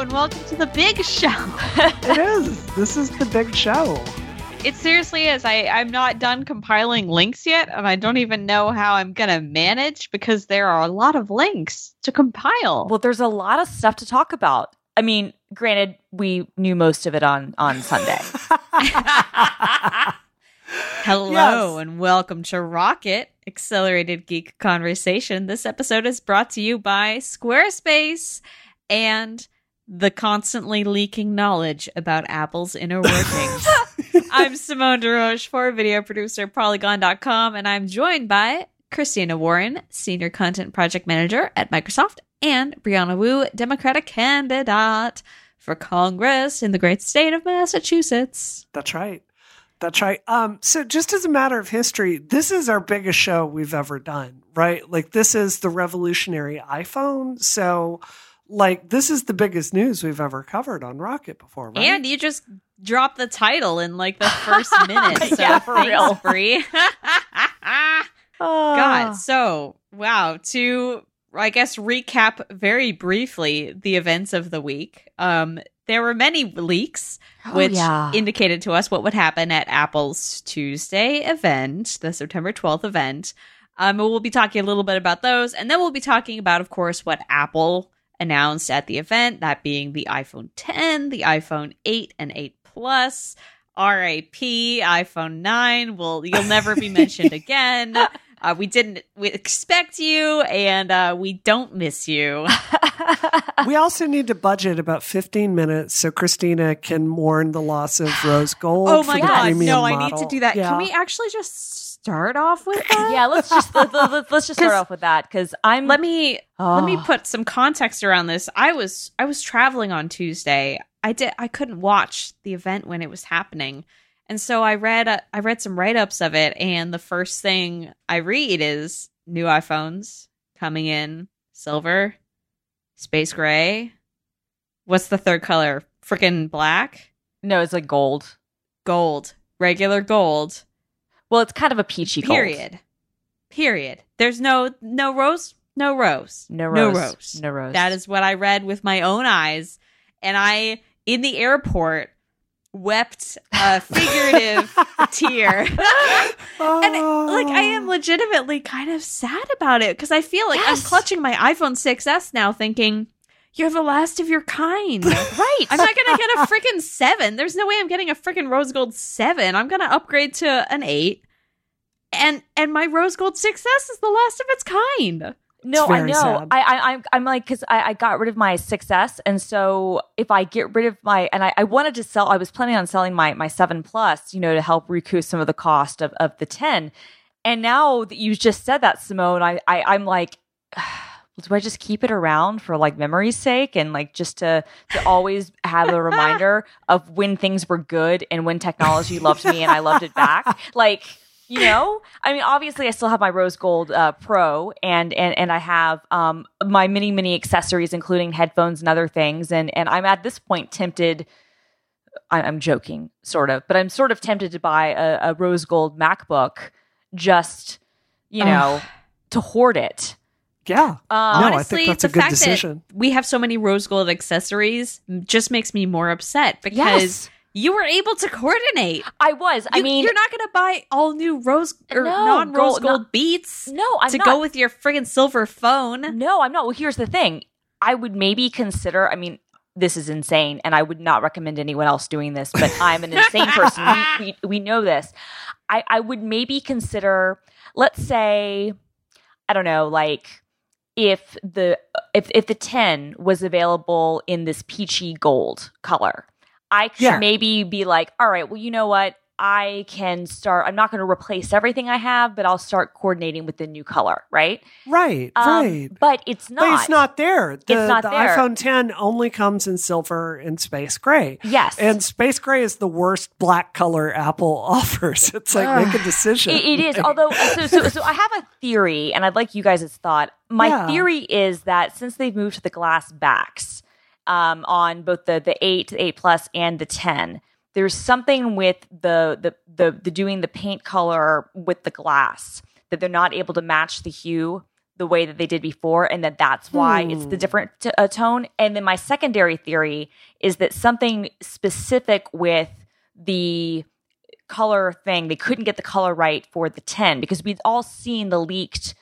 and welcome to the big show. it is. This is the big show. It seriously is. I, I'm not done compiling links yet, and I don't even know how I'm going to manage because there are a lot of links to compile. Well, there's a lot of stuff to talk about. I mean, granted, we knew most of it on on Sunday. Hello yes. and welcome to Rocket Accelerated Geek Conversation. This episode is brought to you by Squarespace and the constantly leaking knowledge about Apple's inner workings. I'm Simone de Rochefort video producer Polygon.com, and I'm joined by Christina Warren, Senior Content Project Manager at Microsoft, and Brianna Wu, Democratic candidate for Congress in the great state of Massachusetts. That's right. That's right. Um, so just as a matter of history, this is our biggest show we've ever done, right? Like this is the revolutionary iPhone. So like this is the biggest news we've ever covered on Rocket before, right? And you just dropped the title in like the first minute. So yeah, for real. Free. God. So wow. To I guess recap very briefly the events of the week. Um, there were many leaks oh, which yeah. indicated to us what would happen at Apple's Tuesday event, the September 12th event. Um, we'll be talking a little bit about those, and then we'll be talking about, of course, what Apple announced at the event, that being the iPhone 10, the iPhone 8 and 8 Plus, RAP, iPhone 9 will you'll never be mentioned again. Uh, we didn't we expect you, and uh, we don't miss you. we also need to budget about 15 minutes so Christina can mourn the loss of Rose Gold. Oh my god! No, model. I need to do that. Yeah. Can we actually just start off with that? yeah, let's just let, us let, just start off with that because I'm. Let me oh. let me put some context around this. I was I was traveling on Tuesday. I did I couldn't watch the event when it was happening, and so I read uh, I read some write ups of it, and the first thing I read is new iPhones coming in silver, space gray. What's the third color? Freaking black? No, it's like gold. Gold, regular gold well, it's kind of a peachy period. Cold. Period. There's no no rose, no rose, no rose, no rose, no rose. That is what I read with my own eyes, and I in the airport wept a figurative tear. and oh. like I am legitimately kind of sad about it because I feel like yes. I'm clutching my iPhone 6s now thinking you're the last of your kind. right. I'm not going to get a freaking 7. There's no way I'm getting a freaking rose gold 7. I'm going to upgrade to an 8. And and my rose gold 6S is the last of its kind. No, I know. Sad. I, I, I'm, I'm like, because I, I got rid of my 6S, and so if I get rid of my, and I, I wanted to sell, I was planning on selling my my seven plus, you know, to help recoup some of the cost of of the ten. And now that you just said that, Simone, I, I I'm like do I just keep it around for like memory's sake and like just to to always have a reminder of when things were good and when technology loved me and I loved it back? Like, you know, I mean, obviously, I still have my Rose Gold uh, Pro and and and I have um, my many many accessories, including headphones and other things, and and I'm at this point tempted. I'm joking, sort of, but I'm sort of tempted to buy a, a rose gold MacBook just, you know, to hoard it yeah. Uh, no, honestly, I think that's a good decision. we have so many rose gold accessories just makes me more upset because yes. you were able to coordinate. I was. You, I mean, you're not going to buy all new rose or no, non rose gold, gold beats. No, I'm to not. go with your friggin' silver phone. No, I'm not. Well, here's the thing. I would maybe consider. I mean, this is insane, and I would not recommend anyone else doing this. But I'm an insane person. We, we, we know this. I, I would maybe consider. Let's say, I don't know, like if the if if the 10 was available in this peachy gold color i could yeah. maybe be like all right well you know what I can start. I'm not going to replace everything I have, but I'll start coordinating with the new color, right? Right, um, right. But it's not. But it's not there. The, it's not the there. iPhone 10 only comes in silver and space gray. Yes, and space gray is the worst black color Apple offers. It's like make a decision. it, it is. Although, so, so, so I have a theory, and I'd like you guys' thought. My yeah. theory is that since they've moved to the glass backs um, on both the the eight, the eight plus, and the ten there's something with the, the the the doing the paint color with the glass that they're not able to match the hue the way that they did before and that that's why hmm. it's the hmm. different t- uh, tone and then my secondary theory is that something specific with the color thing they couldn't get the color right for the 10 because we'd all seen the leaked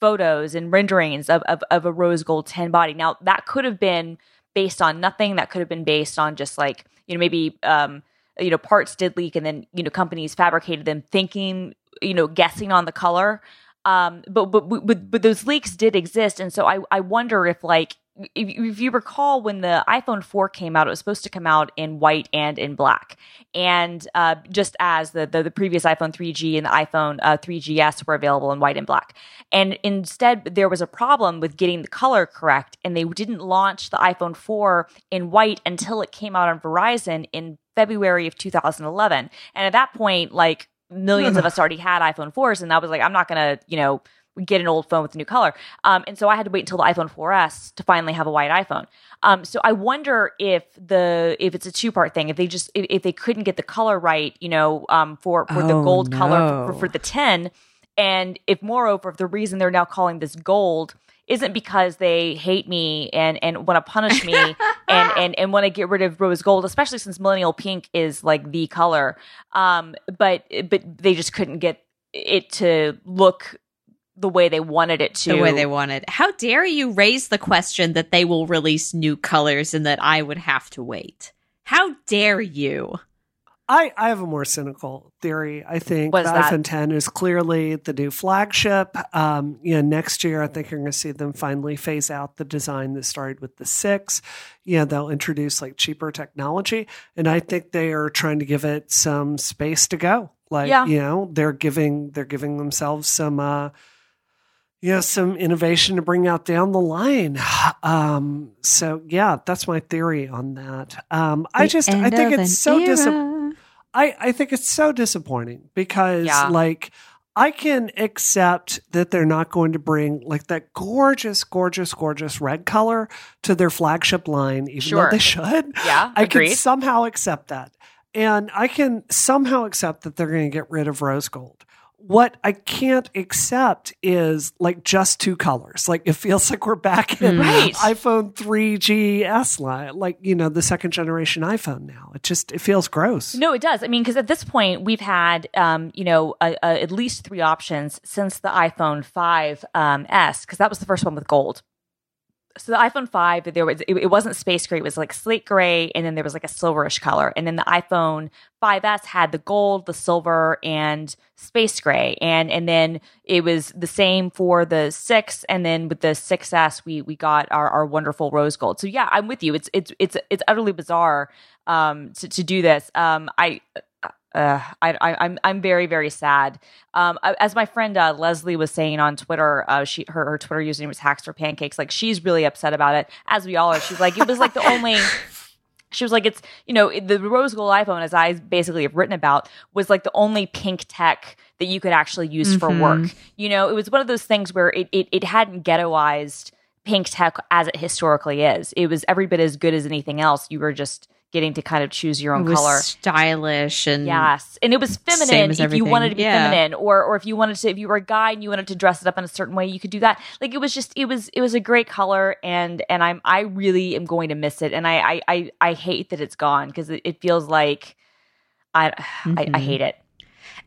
photos and renderings of, of, of a rose gold 10 body now that could have been based on nothing that could have been based on just like you know maybe um you know parts did leak and then you know companies fabricated them thinking you know guessing on the color um, but, but but but those leaks did exist, and so I I wonder if like if, if, you recall when the iPhone 4 came out, it was supposed to come out in white and in black. And uh, just as the, the, the previous iPhone 3G and the iPhone uh, 3GS were available in white and black. And instead, there was a problem with getting the color correct, and they didn't launch the iPhone 4 in white until it came out on Verizon in February of 2011. And at that point, like millions of us already had iPhone 4s, and I was like, I'm not gonna, you know, get an old phone with a new color. Um, and so I had to wait until the iPhone 4S to finally have a white iPhone. Um, so I wonder if the if it's a two part thing, if they just if, if, they couldn't get the color right, you know, um, for for oh, the gold no. color for, for, for the 10, and if moreover, if the reason they're now calling this gold isn't because they hate me and and want to punish me and and and want to get rid of rose gold, especially since millennial pink is like the color. Um, but but they just couldn't get it to look the way they wanted it to. The way they wanted. How dare you raise the question that they will release new colors and that I would have to wait? How dare you? I, I have a more cynical theory. I think the that? iPhone 10 is clearly the new flagship. Um, you know, next year, I think you're going to see them finally phase out the design that started with the six. You know, they'll introduce like cheaper technology. And I think they are trying to give it some space to go. Like, yeah. you know, they're giving, they're giving themselves some, uh, you know, some innovation to bring out down the line. Um, so yeah, that's my theory on that. Um, I just, I think it's so disappointing I, I think it's so disappointing because yeah. like I can accept that they're not going to bring like that gorgeous, gorgeous, gorgeous red color to their flagship line, even sure. though they should. Yeah. I agreed. can somehow accept that. And I can somehow accept that they're going to get rid of rose gold what I can't accept is like just two colors. Like it feels like we're back in right. iPhone 3GS line, like, you know, the second generation iPhone now. It just, it feels gross. No, it does. I mean, because at this point, we've had, um, you know, a, a, at least three options since the iPhone 5S, um, because that was the first one with gold so the iPhone 5, there was it, it, wasn't space gray, it was like slate gray, and then there was like a silverish color. And then the iPhone 5S had the gold, the silver, and space gray. And and then it was the same for the six, and then with the 6S, we we got our, our wonderful rose gold. So yeah, I'm with you. It's it's it's it's utterly bizarre um to, to do this. Um I uh, I, am I'm, I'm very very sad. Um, as my friend uh, Lesley was saying on Twitter, uh, she her, her Twitter username was Hacks for Pancakes. Like she's really upset about it, as we all are. She's like, it was like the only. She was like, it's you know the rose gold iPhone, as I basically have written about, was like the only pink tech that you could actually use mm-hmm. for work. You know, it was one of those things where it it, it hadn't ghettoized pink tech as it historically is. It was every bit as good as anything else. You were just getting to kind of choose your own color. Stylish and yes, and it was feminine if you wanted to be yeah. feminine, or or if you wanted to, if you were a guy and you wanted to dress it up in a certain way, you could do that. Like it was just, it was, it was a great color, and and I'm, I really am going to miss it, and I, I, I, I hate that it's gone because it, it, feels like I, mm-hmm. I, I mm-hmm. hate it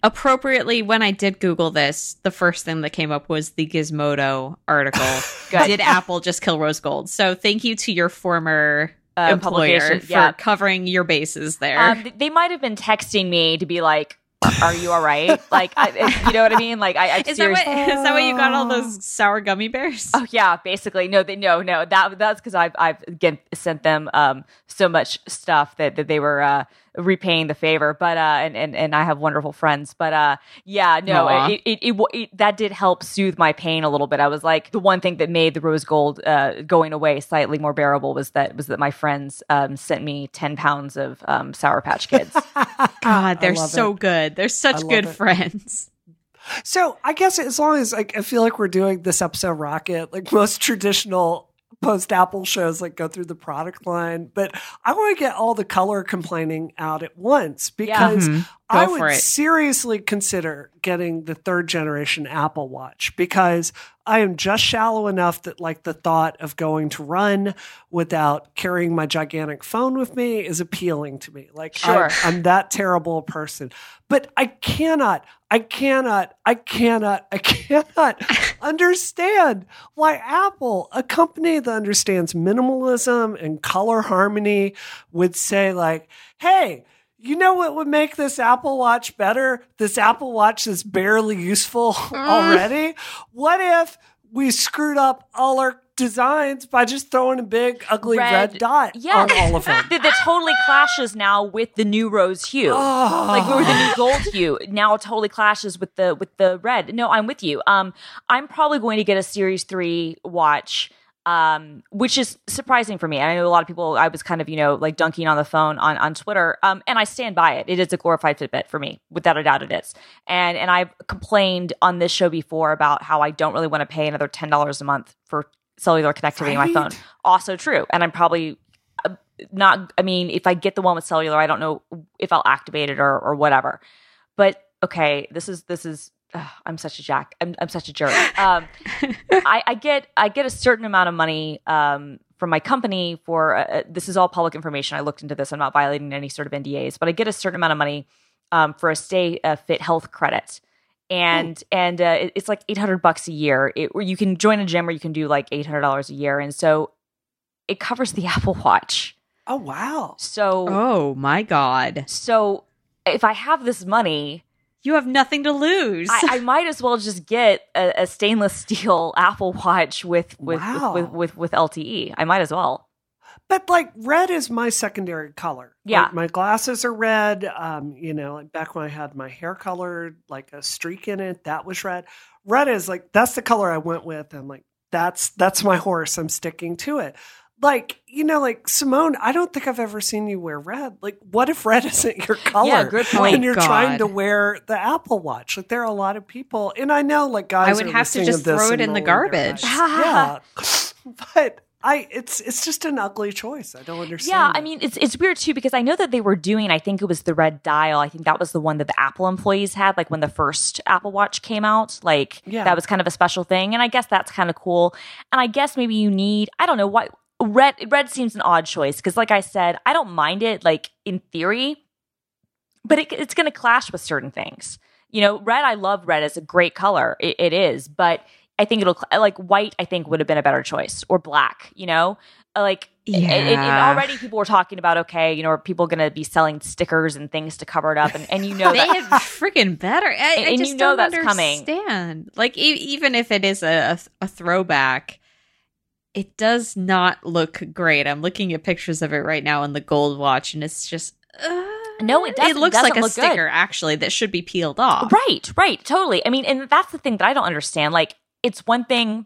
appropriately when i did google this the first thing that came up was the gizmodo article did apple just kill rose gold so thank you to your former uh, employer for yeah. covering your bases there. Um, they might have been texting me to be like, "Are you all right?" like, I, you know what I mean? Like, I, I is that what is that why you got all those sour gummy bears? Oh yeah, basically. No, they no no that that's because I've I've again sent them um so much stuff that that they were uh repaying the favor. But uh, and and and I have wonderful friends. But uh, yeah, no, it it, it, it, that did help soothe my pain a little bit. I was like, the one thing that made the rose gold uh, going away slightly more bearable was that was that my friends um, sent me ten pounds of um, Sour Patch Kids. God, they're so it. good. They're such good it. friends. So I guess as long as like I feel like we're doing this episode rocket, like most traditional post Apple shows like go through the product line, but I want to get all the color complaining out at once because yeah. mm-hmm. I would seriously consider getting the third generation Apple Watch because I am just shallow enough that like the thought of going to run without carrying my gigantic phone with me is appealing to me. Like sure. I, I'm that terrible person. But I cannot, I cannot, I cannot, I cannot understand why Apple, a company that understands minimalism and color harmony, would say like, hey, you know what would make this Apple Watch better? This Apple Watch is barely useful mm. already. What if we screwed up all our designs by just throwing a big ugly red, red dot yeah. on all of them. that, that, totally clashes now with the new rose hue. Oh. Like or the new gold hue. Now it totally clashes with the with the red. No, I'm with you. Um I'm probably going to get a series 3 watch um, which is surprising for me. I know a lot of people. I was kind of you know like dunking on the phone on on Twitter, um, and I stand by it. It is a glorified Fitbit for me, without a doubt. It is, and and I've complained on this show before about how I don't really want to pay another ten dollars a month for cellular connectivity right? in my phone. Also true, and I'm probably uh, not. I mean, if I get the one with cellular, I don't know if I'll activate it or or whatever. But okay, this is this is I'm such a jack. I'm, I'm such a jerk. Um, I, I, get I get a certain amount of money um, from my company for uh, uh, this is all public information. I looked into this. I'm not violating any sort of NDAs, but I get a certain amount of money um, for a stay uh, fit health credit, and Ooh. and uh, it, it's like 800 bucks a year. It, you can join a gym where you can do like 800 dollars a year, and so it covers the Apple Watch. Oh wow! So oh my god! So if I have this money you have nothing to lose. I, I might as well just get a, a stainless steel Apple Watch with with, wow. with, with, with with LTE. I might as well. But like red is my secondary color. Yeah, like, my glasses are red. Um, you know, like back when I had my hair colored, like a streak in it, that was red. Red is like that's the color I went with. I'm like that's that's my horse. I'm sticking to it like you know like simone i don't think i've ever seen you wear red like what if red isn't your color yeah, good point. and you're God. trying to wear the apple watch like there are a lot of people and i know like guys i would have to just throw it in the garbage yeah but I it's it's just an ugly choice. I don't understand. Yeah, I mean it's it's weird too because I know that they were doing. I think it was the red dial. I think that was the one that the Apple employees had, like when the first Apple Watch came out. Like yeah. that was kind of a special thing, and I guess that's kind of cool. And I guess maybe you need. I don't know what red red seems an odd choice because like i said i don't mind it like in theory but it, it's going to clash with certain things you know red i love red as a great color it, it is but i think it'll like white i think would have been a better choice or black you know like yeah. it, it, already people were talking about okay you know are people going to be selling stickers and things to cover it up and, and you know they had freaking better I, and, I and just you know don't that's understand. coming like e- even if it is a, a, a throwback it does not look great. I'm looking at pictures of it right now in the gold watch, and it's just. Uh, no, it doesn't. It looks doesn't like a sticker, good. actually, that should be peeled off. Right, right, totally. I mean, and that's the thing that I don't understand. Like, it's one thing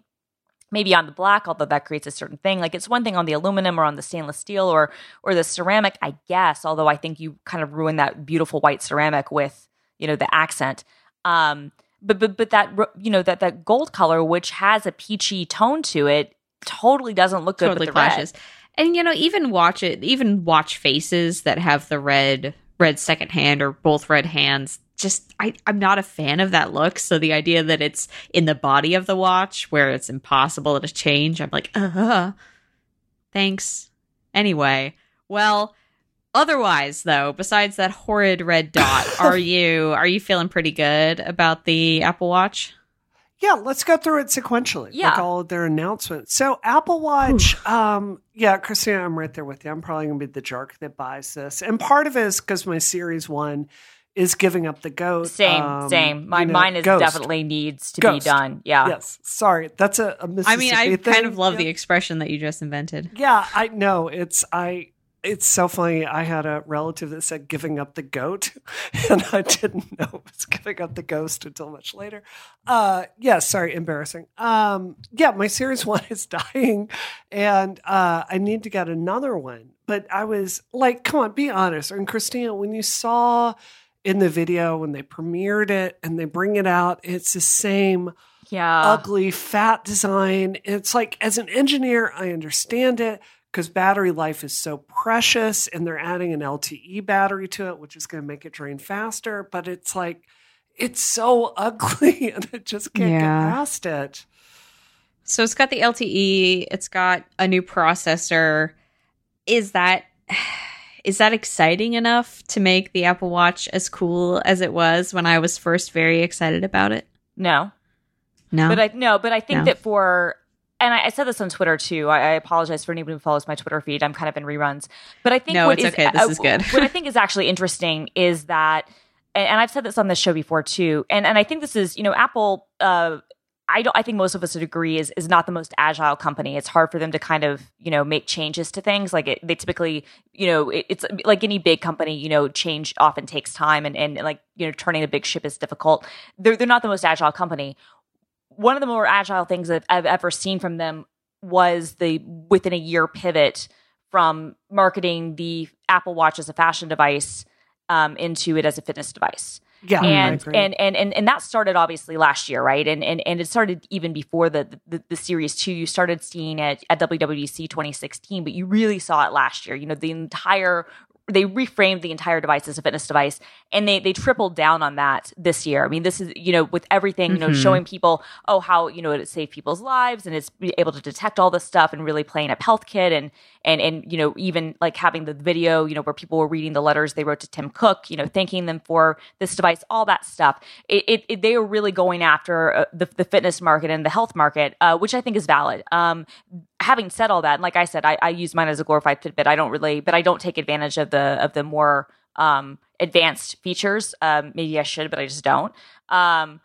maybe on the black although that creates a certain thing like it's one thing on the aluminum or on the stainless steel or or the ceramic i guess although i think you kind of ruin that beautiful white ceramic with you know the accent um but but but that you know that that gold color which has a peachy tone to it totally doesn't look good totally with the clashes. Red. And you know, even watch it, even watch faces that have the red red second hand or both red hands. Just I, I'm not a fan of that look. So the idea that it's in the body of the watch where it's impossible to change, I'm like, uh thanks. Anyway, well, otherwise though, besides that horrid red dot, are you are you feeling pretty good about the Apple Watch? Yeah, let's go through it sequentially. Yeah. Like all of their announcements. So Apple Watch, um, yeah, Christina, I'm right there with you. I'm probably gonna be the jerk that buys this. And part of it is because my series one is giving up the ghost. Same, um, same. My you know, mine is ghost. definitely needs to ghost. be done. Yeah. Yes. Sorry. That's a, a Mississippi I mean, I thing. kind of love yeah. the expression that you just invented. Yeah, I know. It's I it's so funny. I had a relative that said giving up the goat, and I didn't know it was giving up the ghost until much later. Uh, yeah, sorry, embarrassing. Um, yeah, my series one is dying, and uh, I need to get another one. But I was like, come on, be honest. And Christina, when you saw in the video when they premiered it and they bring it out, it's the same yeah. ugly, fat design. It's like, as an engineer, I understand it because battery life is so precious and they're adding an LTE battery to it, which is going to make it drain faster. But it's like, it's so ugly and it just can't yeah. get past it. So it's got the LTE, it's got a new processor. Is that is that exciting enough to make the Apple Watch as cool as it was when I was first very excited about it? No. No. But I no, but I think no. that for and I, I, said this on Twitter too. I, I, apologize for anyone who follows my Twitter feed. I'm kind of in reruns, but I think no, it's is, okay. This is good. what I think is actually interesting is that, and, and, I've said this on this show before too, and and I think this is you know Apple. Uh, I don't. I think most of us would agree is is not the most agile company. It's hard for them to kind of you know make changes to things. Like it, they typically you know it, it's like any big company. You know, change often takes time, and and like you know turning a big ship is difficult. They're they're not the most agile company one of the more agile things that I've ever seen from them was the within a year pivot from marketing the Apple Watch as a fashion device um, into it as a fitness device. Yeah, and, and and and and that started obviously last year, right? And and and it started even before the the, the series two. You started seeing it at WWDC 2016, but you really saw it last year. You know, the entire they reframed the entire device as a fitness device and they they tripled down on that this year. I mean, this is, you know, with everything, you know, mm-hmm. showing people, oh, how, you know, it saved people's lives and it's able to detect all this stuff and really playing up HealthKit and and and you know, even like having the video, you know, where people were reading the letters they wrote to Tim Cook, you know, thanking them for this device, all that stuff. It, it, it they were really going after uh, the, the fitness market and the health market, uh, which I think is valid. Um, having said all that, and like I said, I, I use mine as a glorified Fitbit. I don't really, but I don't take advantage of the of the more um, advanced features. Um, maybe I should, but I just don't. Um,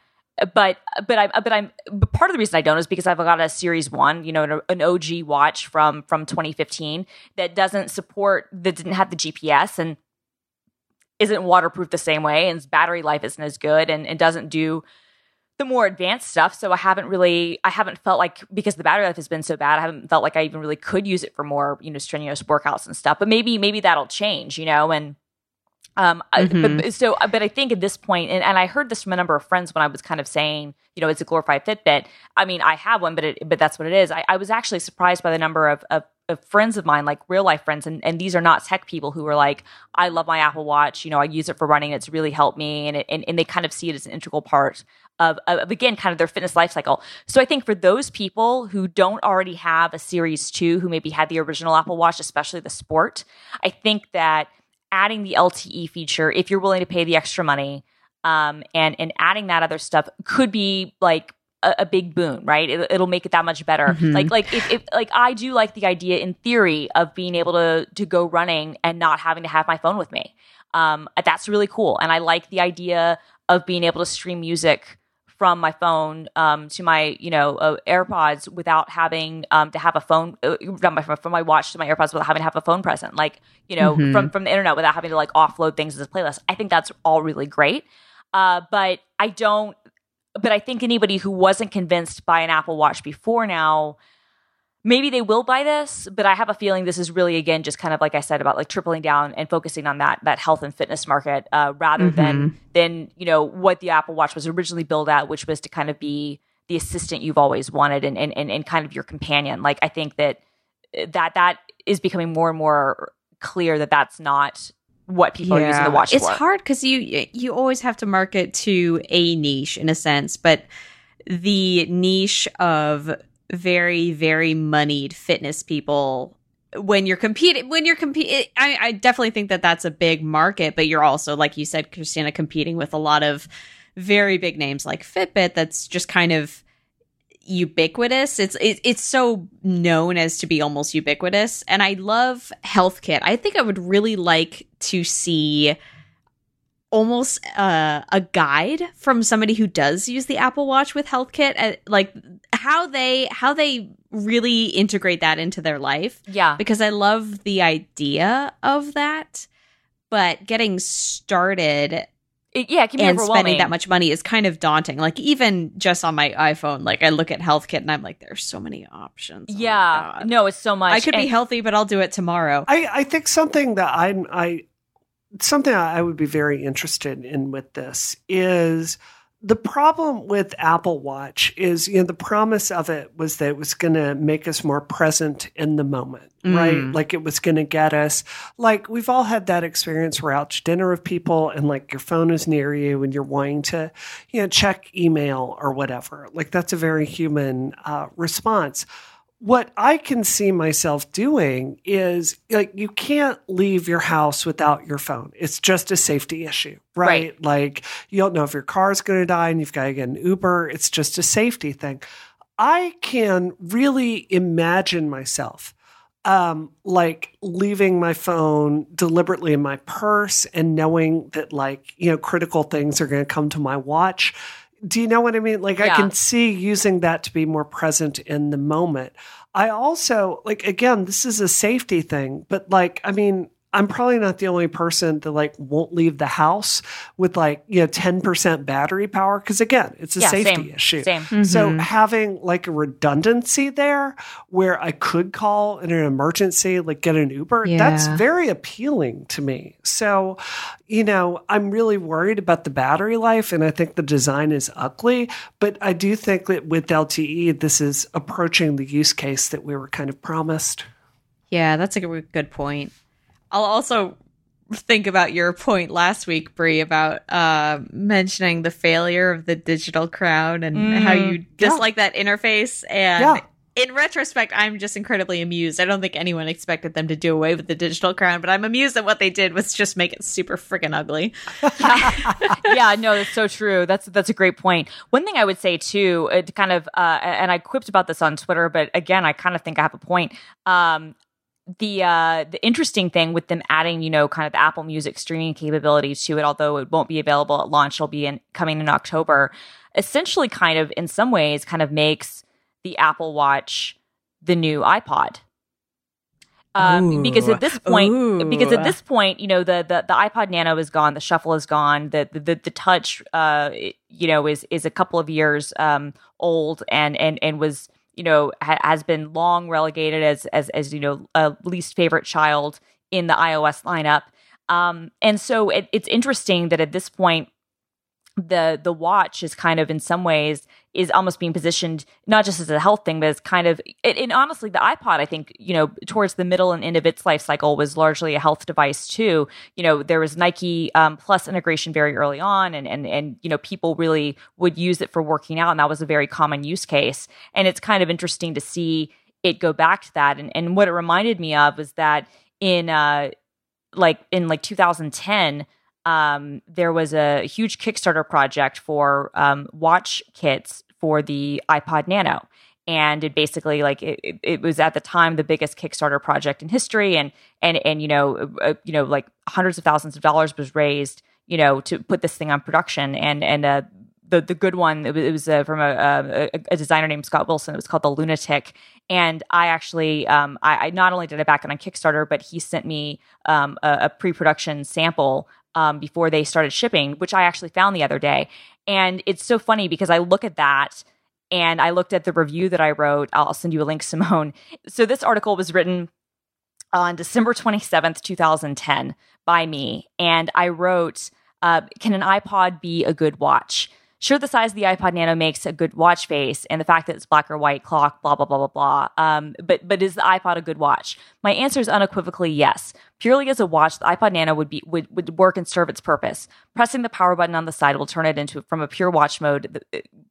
but but I but I'm but part of the reason I don't is because I've got a Series One, you know, an, OG watch from from 2015 that doesn't support that didn't have the GPS and isn't waterproof the same way, and its battery life isn't as good, and, and doesn't do the more advanced stuff. So I haven't really, I haven't felt like because the battery life has been so bad, I haven't felt like I even really could use it for more, you know, strenuous workouts and stuff. But maybe, maybe that'll change, you know, and um, mm-hmm. I, but, so, but I think at this point, and, and I heard this from a number of friends when I was kind of saying, you know, it's a glorified Fitbit. I mean, I have one, but it, but that's what it is. I, I was actually surprised by the number of, of of friends of mine, like real life friends, and, and these are not tech people who are like, I love my Apple Watch. You know, I use it for running. It's really helped me, and it, and, and they kind of see it as an integral part of, of again, kind of their fitness life cycle. So I think for those people who don't already have a Series Two, who maybe had the original Apple Watch, especially the Sport, I think that adding the LTE feature, if you're willing to pay the extra money, um, and and adding that other stuff could be like a, a big boon, right? It, will make it that much better. Mm-hmm. Like, like if, if, like I do like the idea in theory of being able to to go running and not having to have my phone with me. Um, that's really cool, and I like the idea of being able to stream music from my phone um, to my you know uh, AirPods without having um, to have a phone uh, from my watch to my AirPods without having to have a phone present, like you know mm-hmm. from from the internet without having to like offload things as a playlist. I think that's all really great. Uh, but I don't but I think anybody who wasn't convinced by an Apple Watch before now, maybe they will buy this, but I have a feeling this is really again just kind of like I said about like tripling down and focusing on that that health and fitness market uh, rather mm-hmm. than than you know what the Apple Watch was originally built at, which was to kind of be the assistant you've always wanted and and and, and kind of your companion. Like I think that that that is becoming more and more clear that that's not what people yeah. are using the watch it's for. It's hard because you you always have to market to a niche in a sense, but the niche of very very moneyed fitness people when you're competing when you're competing I, definitely think that that's a big market but you're also like you said christina competing with a lot of very big names like fitbit that's just kind of ubiquitous. It's it, it's so known as to be almost ubiquitous, and I love HealthKit. I think I would really like to see almost uh, a guide from somebody who does use the Apple Watch with HealthKit, uh, like how they how they really integrate that into their life. Yeah, because I love the idea of that, but getting started it, yeah, it can be and spending that much money is kind of daunting. Like even just on my iPhone, like I look at HealthKit and I'm like, there's so many options. Oh yeah, no, it's so much. I could and- be healthy, but I'll do it tomorrow. I, I think something that I'm I something I would be very interested in with this is the problem with Apple Watch is, you know, the promise of it was that it was going to make us more present in the moment, mm. right? Like it was going to get us, like we've all had that experience. We're out to dinner with people and like your phone is near you and you're wanting to, you know, check email or whatever. Like that's a very human uh, response what I can see myself doing is like you can't leave your house without your phone. It's just a safety issue, right? right. Like you don't know if your car is going to die and you've got to get an Uber. It's just a safety thing. I can really imagine myself um, like leaving my phone deliberately in my purse and knowing that like, you know, critical things are going to come to my watch do you know what I mean? Like, yeah. I can see using that to be more present in the moment. I also, like, again, this is a safety thing, but like, I mean, I'm probably not the only person that like won't leave the house with like, you know, 10% battery power. Cause again, it's a yeah, safety same, issue. Same. Mm-hmm. So having like a redundancy there where I could call in an emergency, like get an Uber, yeah. that's very appealing to me. So, you know, I'm really worried about the battery life and I think the design is ugly, but I do think that with LTE, this is approaching the use case that we were kind of promised. Yeah, that's a good point. I'll also think about your point last week, Brie, about uh, mentioning the failure of the digital crown and mm, how you dislike yeah. that interface. And yeah. in retrospect, I'm just incredibly amused. I don't think anyone expected them to do away with the digital crown, but I'm amused that what they did was just make it super freaking ugly. yeah, no, that's so true. That's that's a great point. One thing I would say too, it kind of, uh, and I quipped about this on Twitter, but again, I kind of think I have a point. Um, the uh the interesting thing with them adding you know kind of the apple music streaming capability to it although it won't be available at launch it'll be in coming in october essentially kind of in some ways kind of makes the apple watch the new ipod um, because at this point, Ooh. because at this point, you know, the, the, the iPod Nano is gone, the Shuffle is gone, the the, the Touch, uh, you know, is is a couple of years um, old and and and was you know ha- has been long relegated as as as you know a least favorite child in the iOS lineup. Um, and so it, it's interesting that at this point the the watch is kind of in some ways is almost being positioned not just as a health thing but as kind of it, and honestly the ipod i think you know towards the middle and end of its life cycle was largely a health device too. You know there was nike um, plus integration very early on and and and you know people really would use it for working out and that was a very common use case. And it's kind of interesting to see it go back to that. And and what it reminded me of was that in uh like in like 2010 um, there was a huge Kickstarter project for um, watch kits for the iPod Nano. And it basically like it, it, was at the time the biggest Kickstarter project in history, and and and you know uh, uh, you know like hundreds of thousands of dollars was raised you know to put this thing on production, and and uh, the the good one it was, it was uh, from a, a, a, designer named Scott Wilson. It was called the LunaTik, and I actually um, I, I, not only did I back it on Kickstarter, but he sent me um, a, a pre production sample um, before they started shipping, which I actually found the other day. And it's so funny because I look at that and I looked at the review that I wrote. I'll send you a link, Simone. So this article was written on December 27th, 2010 by me. And I wrote, uh, Can an iPod be a good watch? Sure, the size of the iPod Nano makes a good watch face, and the fact that it's black or white clock, blah blah blah blah blah. Um, but but is the iPod a good watch? My answer is unequivocally yes. Purely as a watch, the iPod Nano would be would, would work and serve its purpose. Pressing the power button on the side will turn it into from a pure watch mode,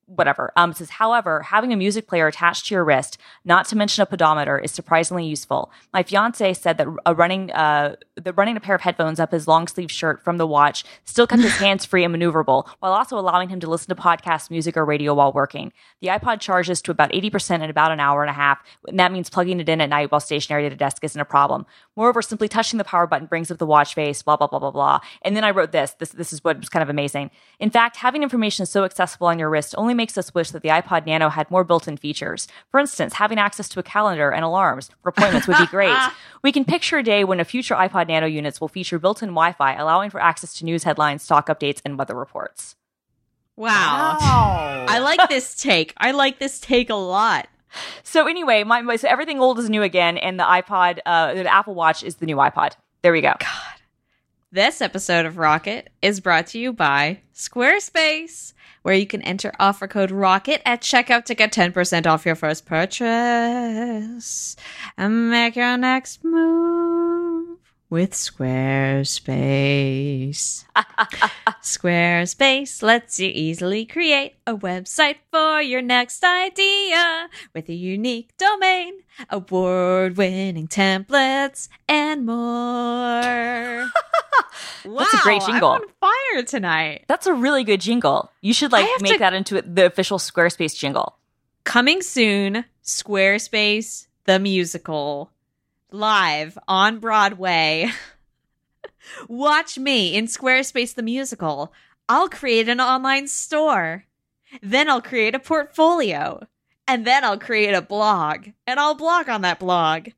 whatever. Um, says, however, having a music player attached to your wrist, not to mention a pedometer, is surprisingly useful. My fiance said that a running uh, the running a pair of headphones up his long sleeve shirt from the watch still kept his hands free and maneuverable, while also allowing him to listen to podcasts, music, or radio while working. The iPod charges to about eighty percent in about an hour and a half, and that means plugging it in at night while stationary at a desk isn't a problem. Moreover, simply touching the power button brings up the watch face, blah, blah, blah, blah, blah. And then I wrote this. This, this is what was kind of amazing. In fact, having information so accessible on your wrist only makes us wish that the iPod Nano had more built in features. For instance, having access to a calendar and alarms for appointments would be great. we can picture a day when a future iPod Nano units will feature built in Wi Fi, allowing for access to news headlines, stock updates, and weather reports. Wow. wow. I like this take. I like this take a lot. So anyway, my, so everything old is new again, and the iPod, uh, the Apple Watch is the new iPod. There we go. God. This episode of Rocket is brought to you by Squarespace, where you can enter offer code ROCKET at checkout to get 10% off your first purchase and make your next move with Squarespace. Squarespace lets you easily create a website for your next idea with a unique domain, award winning templates, and more. That's a great jingle. I'm on fire tonight. That's a really good jingle. You should like make to- that into the official Squarespace jingle. Coming soon, Squarespace the musical live on Broadway. Watch me in Squarespace the musical. I'll create an online store. Then I'll create a portfolio. And then I'll create a blog. And I'll blog on that blog.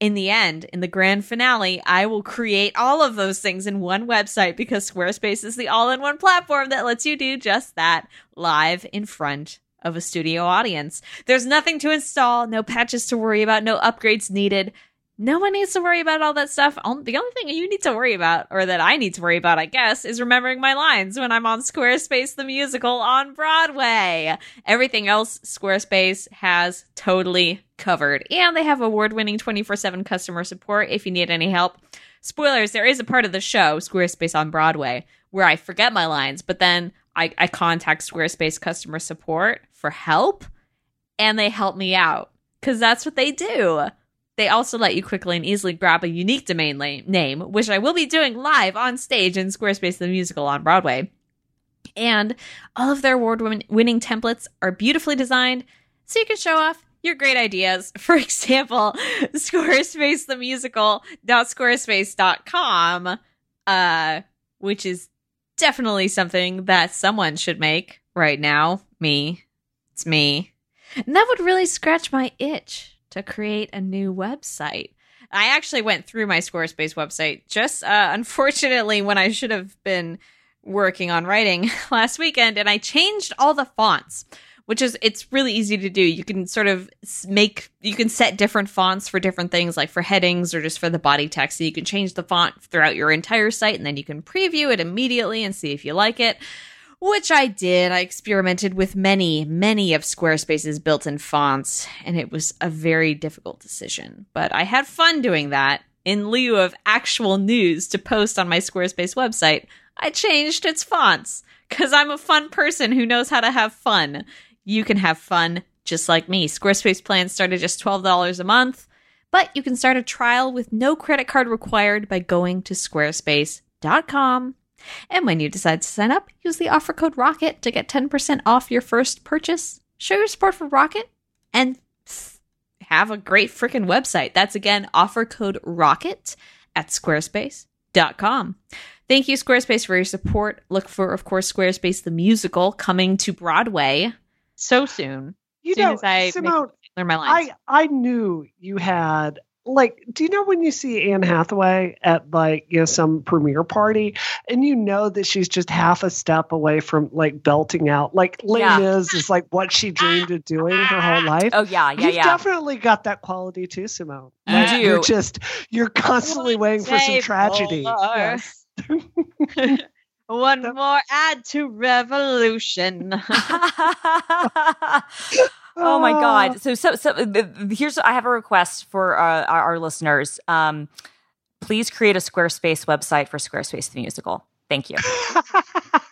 In the end, in the grand finale, I will create all of those things in one website because Squarespace is the all in one platform that lets you do just that live in front of a studio audience. There's nothing to install, no patches to worry about, no upgrades needed no one needs to worry about all that stuff. The only thing you need to worry about, or that I need to worry about, I guess, is remembering my lines when I'm on Squarespace the musical on Broadway. Everything else Squarespace has totally covered. And they have award winning 24 7 customer support if you need any help. Spoilers, there is a part of the show, Squarespace on Broadway, where I forget my lines, but then I, I contact Squarespace customer support for help, and they help me out. Because that's what they do. They also let you quickly and easily grab a unique domain name, which I will be doing live on stage in Squarespace the Musical on Broadway. And all of their award winning templates are beautifully designed so you can show off your great ideas. For example, Squarespace the Musical.squarespace.com, uh, which is definitely something that someone should make right now. Me. It's me. And that would really scratch my itch to create a new website. I actually went through my Squarespace website just uh, unfortunately when I should have been working on writing last weekend and I changed all the fonts which is it's really easy to do. You can sort of make you can set different fonts for different things like for headings or just for the body text. So you can change the font throughout your entire site and then you can preview it immediately and see if you like it which I did. I experimented with many, many of Squarespace's built in fonts, and it was a very difficult decision. But I had fun doing that. In lieu of actual news to post on my Squarespace website, I changed its fonts because I'm a fun person who knows how to have fun. You can have fun just like me. Squarespace plans start at just $12 a month, but you can start a trial with no credit card required by going to squarespace.com and when you decide to sign up, use the offer code ROCKET to get 10% off your first purchase. Show your support for Rocket and have a great freaking website. That's again offer code ROCKET at squarespace.com. Thank you, Squarespace, for your support. Look for, of course, Squarespace the musical coming to Broadway so soon. You soon know, as I Simone, learn my lines. I, I knew you had like do you know when you see Anne Hathaway at like you know some premiere party and you know that she's just half a step away from like belting out like Les yeah. Mis is like what she dreamed of doing her whole life. Oh yeah, yeah, You've yeah. definitely got that quality too, Simone. You do. You're just you're constantly waiting for some tragedy. Yes. One more add to revolution. oh my god! Ah. So, so, so here's I have a request for uh, our, our, listeners. Um, please create a Squarespace website for Squarespace the musical. Thank you.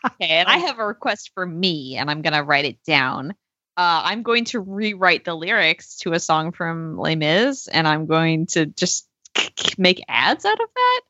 okay, and I have a request for me, and I'm gonna write it down. Uh, I'm going to rewrite the lyrics to a song from Les Mis, and I'm going to just make ads out of that.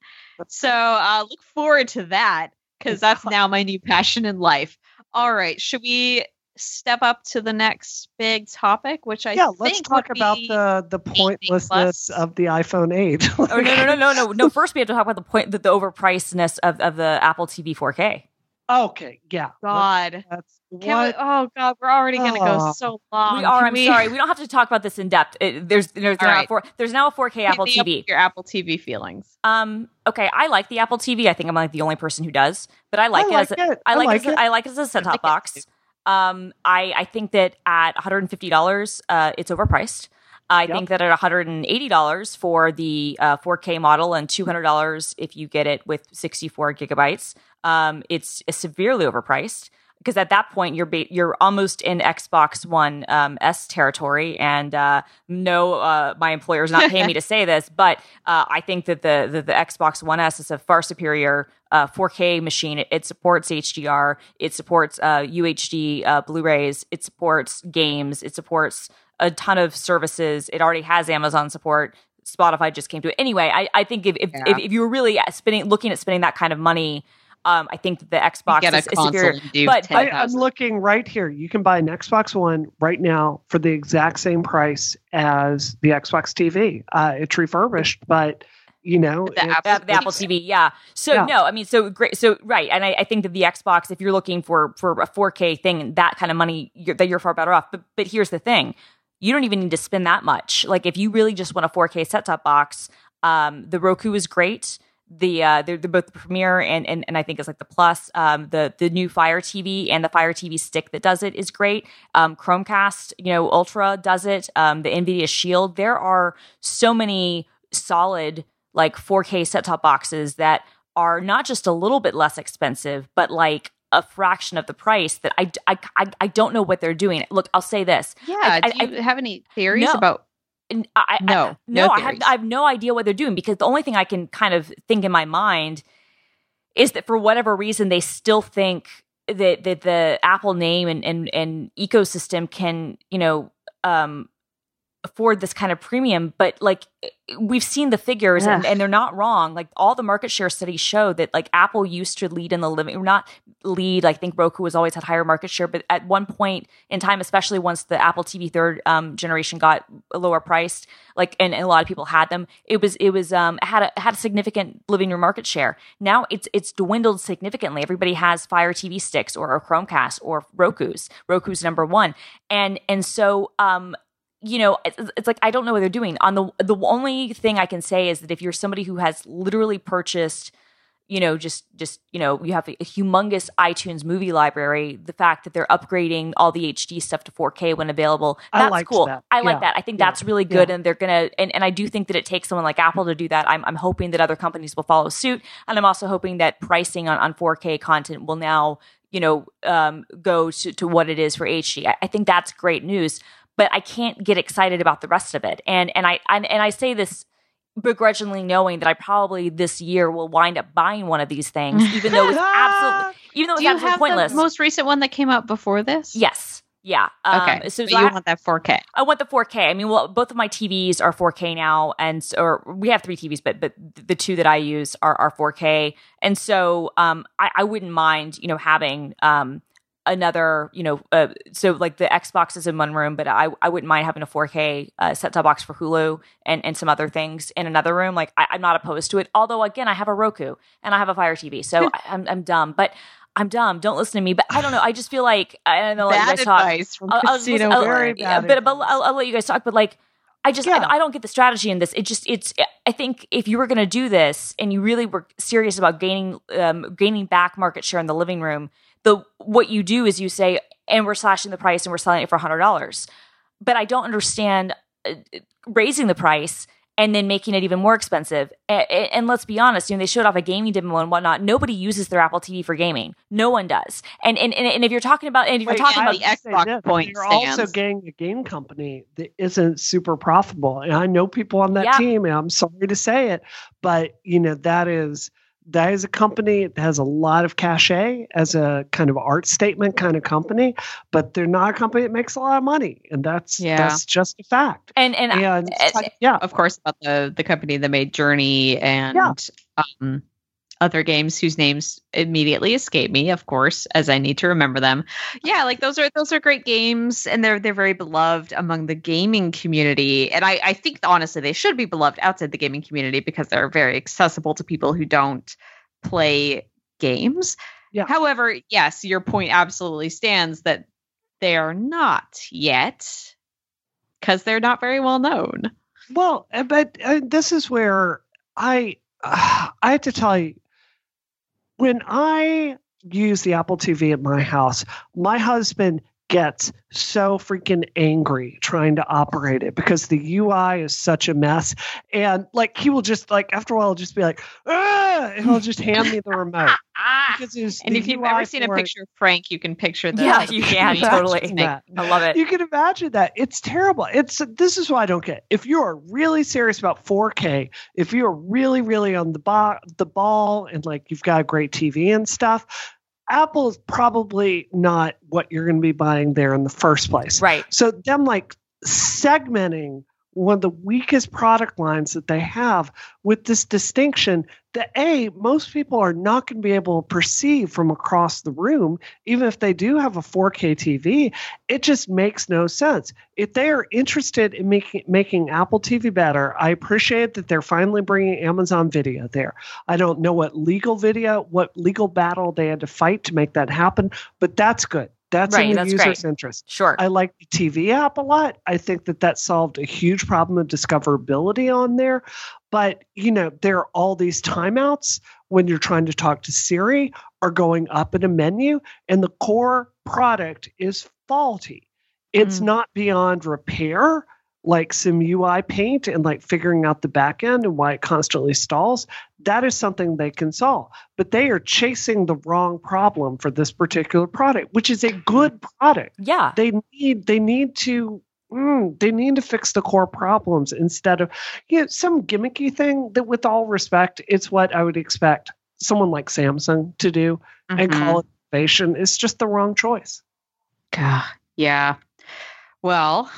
So uh, look forward to that because that's now my new passion in life. All right, should we step up to the next big topic, which I yeah, let's talk about the the pointlessness of the iPhone 8. oh no no no no no no! First, we have to talk about the point the, the overpricedness of of the Apple TV 4K. Okay, yeah. God. That's, Can we, oh God, we're already going to go oh. so long. We are. Can I'm we... sorry. We don't have to talk about this in depth. It, there's there's now, right. four, there's now a 4K Apple TV. Your Apple TV feelings. Um. Okay, I like the Apple TV. I think I'm like the only person who does, but I like, I like it. As it. I, I like, like it. As a, I like it as a set top box. Um, I, I think that at $150, uh, it's overpriced. I yep. think that at $180 for the uh, 4K model and $200 if you get it with 64 gigabytes, um, it's severely overpriced because at that point you're ba- you're almost in Xbox One um, S territory. And uh, no, uh, my employer is not paying me to say this, but uh, I think that the, the, the Xbox One S is a far superior 4K uh, machine. It, it, supports HDR, it supports UHD uh, Blu-rays, it supports games, it supports a ton of services. It already has Amazon support. Spotify just came to it. Anyway, I, I think if if, yeah. if if you were really spending looking at spending that kind of money um, I think the Xbox is, is superior. But I, I'm looking right here. You can buy an Xbox One right now for the exact same price as the Xbox TV. Uh, it's refurbished, but you know the, Apple, the Apple TV. Yeah. So yeah. no, I mean, so great. So right, and I, I, think that the Xbox, if you're looking for for a 4K thing, that kind of money, you're, that you're far better off. But but here's the thing. You don't even need to spend that much. Like if you really just want a 4K set top box, um, the Roku is great the uh they're, they're both the premiere and, and and I think it's like the plus um the the new Fire TV and the Fire TV stick that does it is great um Chromecast you know Ultra does it um the Nvidia Shield there are so many solid like 4K set top boxes that are not just a little bit less expensive but like a fraction of the price that I, I, I, I don't know what they're doing. Look, I'll say this. Yeah. I, do you I, have any theories no. about I, no, I, no, no I have, I have no idea what they're doing because the only thing I can kind of think in my mind is that for whatever reason they still think that that the Apple name and and, and ecosystem can you know um, afford this kind of premium, but like we've seen the figures and, and, they're not wrong. Like all the market share studies show that like Apple used to lead in the living, not lead. I think Roku has always had higher market share, but at one point in time, especially once the Apple TV third um, generation got lower priced, like and, and, a lot of people had them, it was it was um had a had a significant living room market share. Now it's it's dwindled significantly. Everybody has Fire TV sticks or a Chromecast or Roku's. Roku's number one, and and so um you know, it's, it's, like I don't know what they're doing. On the the only thing I can say is that if you're somebody who has literally purchased, you know, just just you know, you have a, a humongous iTunes movie library. The fact that they're upgrading all the HD stuff to 4K when available, that's cool. That. I like that. I think yeah. that's really good, yeah. and they're gonna. And, and I do think that it takes someone like Apple to do that. I'm I'm hoping that other companies will follow suit, and I'm also hoping that pricing on on 4K content will now you know um, go to, to what it is for HD. I, I think that's great news but I can't get excited about the rest of it. And and I and, and I say this begrudgingly knowing that I probably this year will wind up buying one of these things, even though it's absolutely even though it's absolutely pointless. The most recent one that came out before this? Yes. Yeah. Um, okay. So, so you I, want that 4K? I want the 4K. I mean, well, both of my TVs are 4K now, and or we have three TVs, but but the two that I use are are 4K, and so um, I, I wouldn't mind, you know, having um, another, you know, uh, so like the Xbox is in one room, but I, I wouldn't mind having a 4K uh, set top box for Hulu and, and some other things in another room. Like I, am not opposed to it. Although again, I have a Roku and I have a Fire TV, so I, am I'm dumb. But I'm dumb. Don't listen to me. But I don't know. I just feel like I don't know. Bad you guys advice talk. from I'll, Christina. I'll, very bad. But, but I'll, I'll, let you guys talk. But like, I just yeah. I, I, don't get the strategy in this. It just it's I think if you were going to do this and you really were serious about gaining um, gaining back market share in the living room, the what you do is you say, and we're slashing the price and we're selling it for hundred dollars. But I don't understand uh, raising the price and then making it even more expensive. And, and, let's be honest, you know, they showed off a gaming demo and whatnot. Nobody uses their Apple TV for gaming. No one does. And and, and, if you're talking about and if Wait, you're talking about the Xbox point, you're stands. also getting a game company that isn't super profitable. And I know people on that yeah. team, and I'm sorry to say it, but you know that is that is a company that has a lot of cachet as a kind of art statement kind of company, but they're not a company that makes a lot of money, and that's yeah. that's just a fact. And and, and uh, yeah, of course, about the the company that made Journey and yeah. um, other games whose names immediately escape me, of course, as I need to remember them. Yeah, like those are those are great games and they're they're very beloved among the gaming community. And I, I think honestly they should be beloved outside the gaming community because they're very accessible to people who don't play games. Yeah. However, yes, your point absolutely stands that they are not yet because they're not very well known. Well, uh, but uh, this is where I uh, I have to tell you when I use the Apple TV at my house, my husband gets so freaking angry trying to operate it because the UI is such a mess. And like he will just like after a while just be like, ah, and he'll just hand me the remote. Because and if you've UI ever seen a picture of Frank, you can picture that. Yeah, you can totally. I love it. You can imagine that. It's terrible. It's this is what I don't get. If you are really serious about 4K, if you're really, really on the ball, the ball, and like you've got a great TV and stuff, Apple is probably not what you're going to be buying there in the first place. Right. So them like segmenting one of the weakest product lines that they have with this distinction that a most people are not going to be able to perceive from across the room even if they do have a 4k tv it just makes no sense. If they are interested in making making apple tv better i appreciate that they're finally bringing amazon video there. I don't know what legal video what legal battle they had to fight to make that happen but that's good that's right, in the that's user's great. interest. Sure. I like the TV app a lot. I think that that solved a huge problem of discoverability on there. But, you know, there are all these timeouts when you're trying to talk to Siri or going up in a menu, and the core product is faulty. It's mm. not beyond repair like some UI paint and like figuring out the back end and why it constantly stalls, that is something they can solve. But they are chasing the wrong problem for this particular product, which is a good product. Yeah. They need they need to mm, they need to fix the core problems instead of you know, some gimmicky thing that with all respect, it's what I would expect someone like Samsung to do mm-hmm. and call it innovation. It's just the wrong choice. God, Yeah. Well,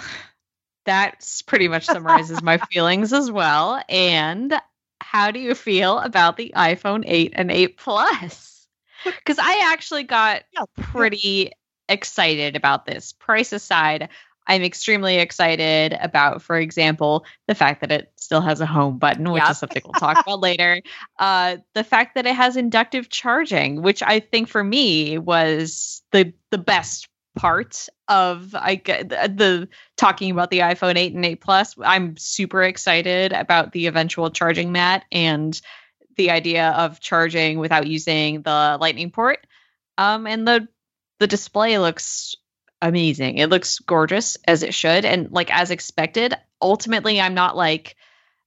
that's pretty much summarizes my feelings as well. And how do you feel about the iPhone 8 and 8 Plus? Because I actually got pretty excited about this. Price aside, I'm extremely excited about, for example, the fact that it still has a home button, which yep. is something we'll talk about later. Uh, the fact that it has inductive charging, which I think for me was the the best part of I get the, talking about the iPhone 8 and 8 Plus. I'm super excited about the eventual charging mat and the idea of charging without using the lightning port. Um, and the the display looks amazing. It looks gorgeous as it should and like as expected. Ultimately, I'm not like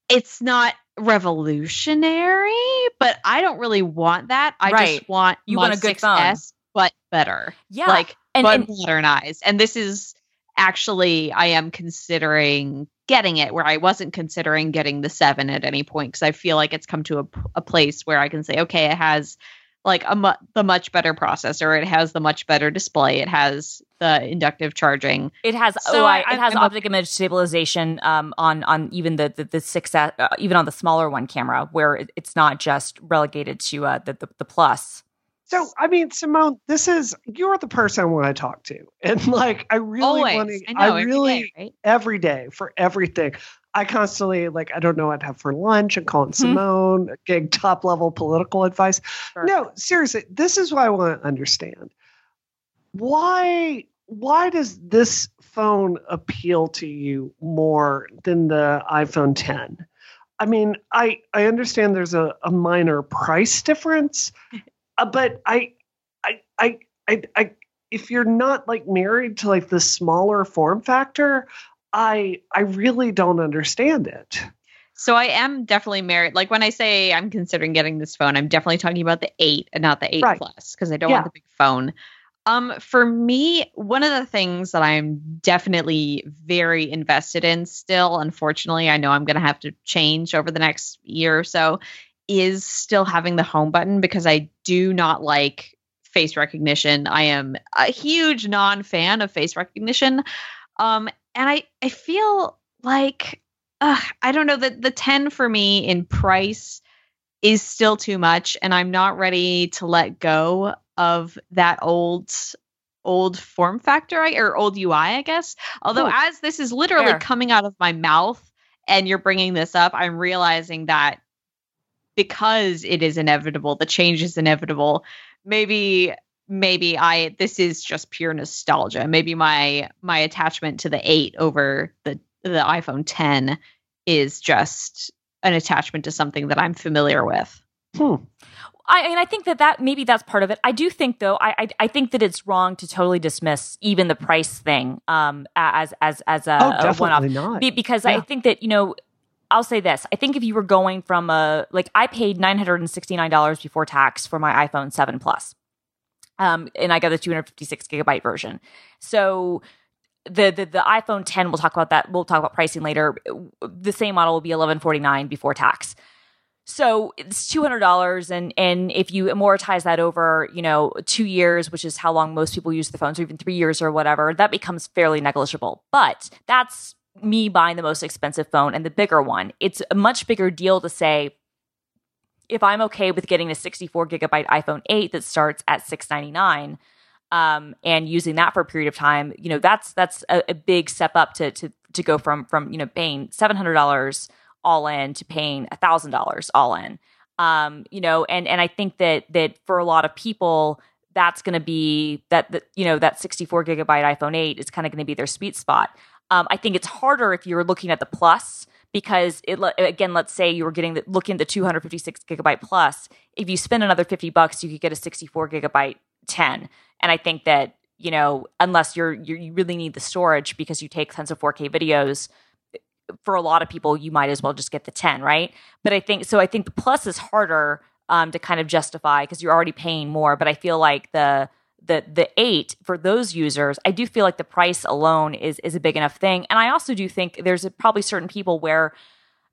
it's not revolutionary, but I don't really want that. I right. just want you want a good 6S, phone. but better. Yeah. Like and, but and, modernized. And this is actually I am considering getting it where I wasn't considering getting the seven at any point because I feel like it's come to a, a place where I can say, okay, it has like a mu- the much better processor. It has the much better display. It has the inductive charging. It has so OI, I, it has I'm optic image stabilization um, on on even the the, the six uh, even on the smaller one camera where it's not just relegated to uh, the, the the plus. So, I mean, Simone, this is you're the person I want to talk to, and like, I really want to. I, I, really every day, right? every day for everything. I constantly like I don't know what I'd have for lunch and calling mm-hmm. Simone, getting top level political advice. Sure. No, seriously, this is what I want to understand. Why why does this phone appeal to you more than the iPhone 10? I mean, I I understand there's a, a minor price difference, uh, but I, I, I, I, I, if you're not like married to like the smaller form factor, I, I really don't understand it. So I am definitely married. Like when I say I'm considering getting this phone, I'm definitely talking about the eight and not the eight right. plus because I don't yeah. want the big phone. Um, for me, one of the things that I'm definitely very invested in still, unfortunately, I know I'm going to have to change over the next year or so, is still having the home button because I do not like face recognition. I am a huge non fan of face recognition. Um, and I, I feel like, uh, I don't know, that the 10 for me in price is still too much. And I'm not ready to let go of that old old form factor or old UI, I guess. Although, Ooh, as this is literally fair. coming out of my mouth and you're bringing this up, I'm realizing that because it is inevitable, the change is inevitable. Maybe maybe I this is just pure nostalgia. Maybe my my attachment to the 8 over the the iPhone 10 is just an attachment to something that I'm familiar with. Hmm. I mean, I think that that maybe that's part of it. I do think though, I I, I think that it's wrong to totally dismiss even the price thing um, as as as a, oh, a one off not. because yeah. I think that you know. I'll say this. I think if you were going from a like I paid nine hundred and sixty nine dollars before tax for my iPhone seven plus, um, and I got the two hundred fifty six gigabyte version. So the, the the iPhone 10 we'll talk about that we'll talk about pricing later the same model will be 1149 before tax so it's two hundred dollars, and and if you amortize that over, you know, two years, which is how long most people use the phones, or even three years or whatever, that becomes fairly negligible. But that's me buying the most expensive phone and the bigger one. It's a much bigger deal to say if I'm okay with getting a 64 gigabyte iPhone 8 that starts at 699 um, and using that for a period of time, you know, that's that's a, a big step up to to to go from from you know paying seven hundred dollars all in to paying a thousand dollars all in. Um, you know, and and I think that that for a lot of people, that's going to be that, that you know that 64 gigabyte iPhone 8 is kind of going to be their sweet spot. Um, I think it's harder if you're looking at the plus because it again, let's say you were getting the, looking at the 256 gigabyte plus. If you spend another 50 bucks, you could get a 64 gigabyte 10. And I think that you know, unless you're, you're you really need the storage because you take tons of 4K videos, for a lot of people, you might as well just get the 10, right? But I think so. I think the plus is harder um, to kind of justify because you're already paying more. But I feel like the the the eight for those users, I do feel like the price alone is is a big enough thing. And I also do think there's probably certain people where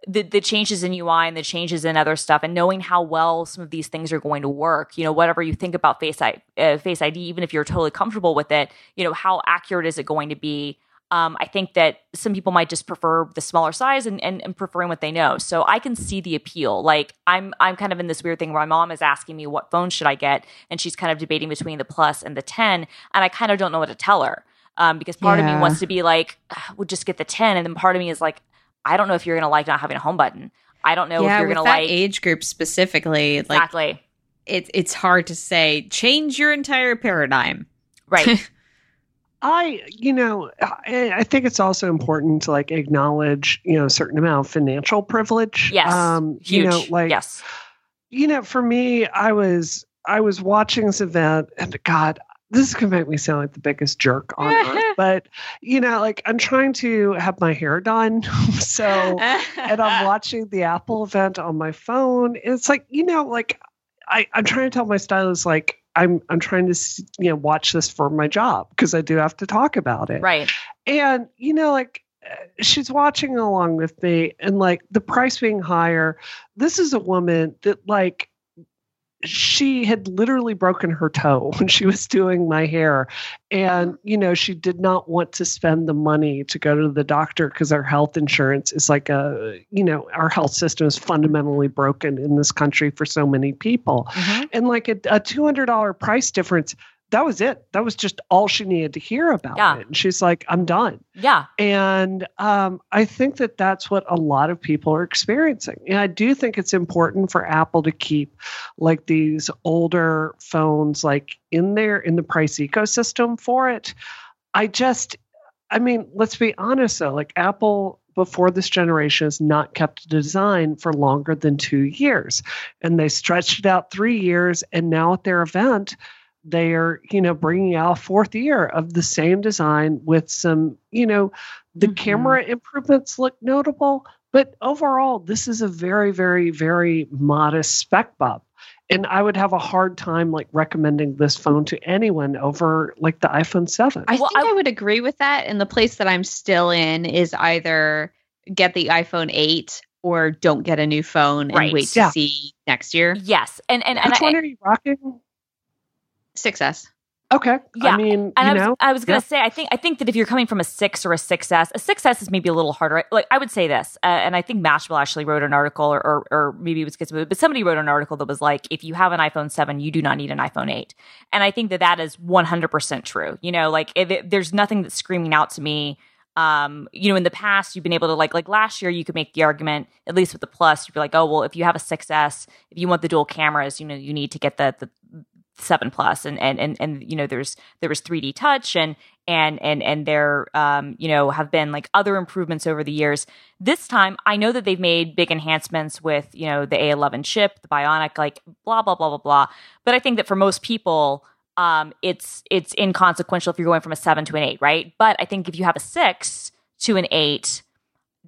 the, the changes in UI and the changes in other stuff, and knowing how well some of these things are going to work, you know, whatever you think about Face uh, Face ID, even if you're totally comfortable with it, you know, how accurate is it going to be? Um, I think that some people might just prefer the smaller size and, and, and, preferring what they know. So I can see the appeal. Like I'm I'm kind of in this weird thing where my mom is asking me what phone should I get, and she's kind of debating between the plus and the 10, and I kind of don't know what to tell her. Um, because part yeah. of me wants to be like, we'll just get the 10, and then part of me is like, I don't know if you're gonna like not having a home button. I don't know yeah, if you're gonna like age group specifically. Exactly. Like, it's it's hard to say. Change your entire paradigm. Right. I, you know, I, I, think it's also important to like acknowledge, you know, a certain amount of financial privilege. Yes. Um, Huge. You know, like, yes. You know, for me, I was, I was watching this event and God, this is going to make me sound like the biggest jerk on earth, but you know, like I'm trying to have my hair done. so, and I'm watching the Apple event on my phone. It's like, you know, like I, I'm trying to tell my stylist, like, I'm I'm trying to you know watch this for my job because I do have to talk about it. Right. And you know like uh, she's watching along with me and like the price being higher. This is a woman that like she had literally broken her toe when she was doing my hair and you know she did not want to spend the money to go to the doctor because our health insurance is like a you know our health system is fundamentally broken in this country for so many people mm-hmm. and like a, a $200 price difference that was it. That was just all she needed to hear about yeah. it. And she's like, I'm done. Yeah. And um, I think that that's what a lot of people are experiencing. And I do think it's important for Apple to keep like these older phones like in there in the price ecosystem for it. I just, I mean, let's be honest though, like Apple before this generation has not kept a design for longer than two years. And they stretched it out three years. And now at their event, they are you know bringing out a fourth year of the same design with some you know the mm-hmm. camera improvements look notable but overall this is a very very very modest spec bump and i would have a hard time like recommending this phone to anyone over like the iphone 7 i well, think I, I would agree with that and the place that i'm still in is either get the iphone 8 or don't get a new phone and right. wait to see next year. Yes, and and, and which I, one are you rocking? 6S. Okay. Yeah. I mean, and I was, know, I was gonna yeah. say, I think, I think that if you're coming from a six or a 6S, a 6S is maybe a little harder. Like I would say this, uh, and I think Mashable actually wrote an article, or, or, or maybe it was Gizmo, but somebody wrote an article that was like, if you have an iPhone 7, you do not need an iPhone 8. And I think that that is 100% true. You know, like it, there's nothing that's screaming out to me. Um, you know, in the past, you've been able to like, like last year, you could make the argument, at least with the Plus, you'd be like, oh, well, if you have a 6S, if you want the dual cameras, you know, you need to get the, the seven plus and and and and you know there's there was 3D touch and and and and there um, you know have been like other improvements over the years. This time, I know that they've made big enhancements with you know the A11 chip, the Bionic, like blah blah blah blah blah. But I think that for most people, um, it's it's inconsequential if you're going from a seven to an eight, right? But I think if you have a six to an eight,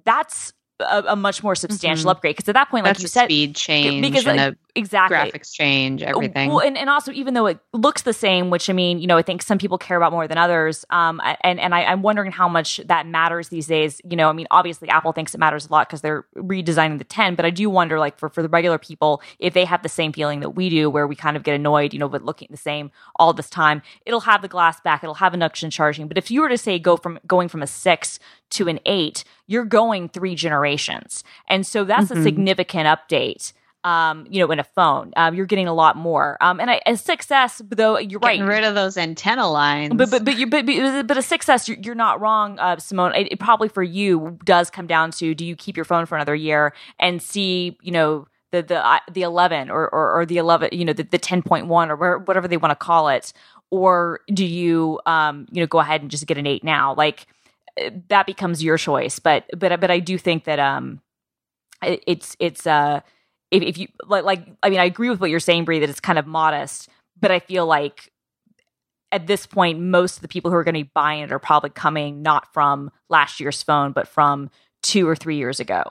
that's a, a much more substantial mm-hmm. upgrade because at that point, like That's you said, speed change because like, exactly graphics change everything. Well, and, and also even though it looks the same, which I mean, you know, I think some people care about more than others. Um, and and I, I'm wondering how much that matters these days. You know, I mean, obviously Apple thinks it matters a lot because they're redesigning the 10, but I do wonder, like for for the regular people, if they have the same feeling that we do, where we kind of get annoyed, you know, with looking the same all this time. It'll have the glass back, it'll have induction charging, but if you were to say go from going from a six to an eight, you're going three generations. And so that's mm-hmm. a significant update. Um, you know, in a phone, um, you're getting a lot more. Um, and a, a 6S, though, you're Getting right. rid of those antenna lines. But but but you but, but a 6S, you're, you're not wrong, uh, Simone. It, it, probably for you does come down to do you keep your phone for another year and see, you know, the the uh, the 11 or, or or the 11, you know, the, the 10.1 or whatever they want to call it, or do you um you know go ahead and just get an eight now, like that becomes your choice. But but but I do think that um, it, it's it's uh, if, if you like like I mean I agree with what you're saying, Brie, that it's kind of modest. But I feel like at this point, most of the people who are going to be buying it are probably coming not from last year's phone, but from two or three years ago.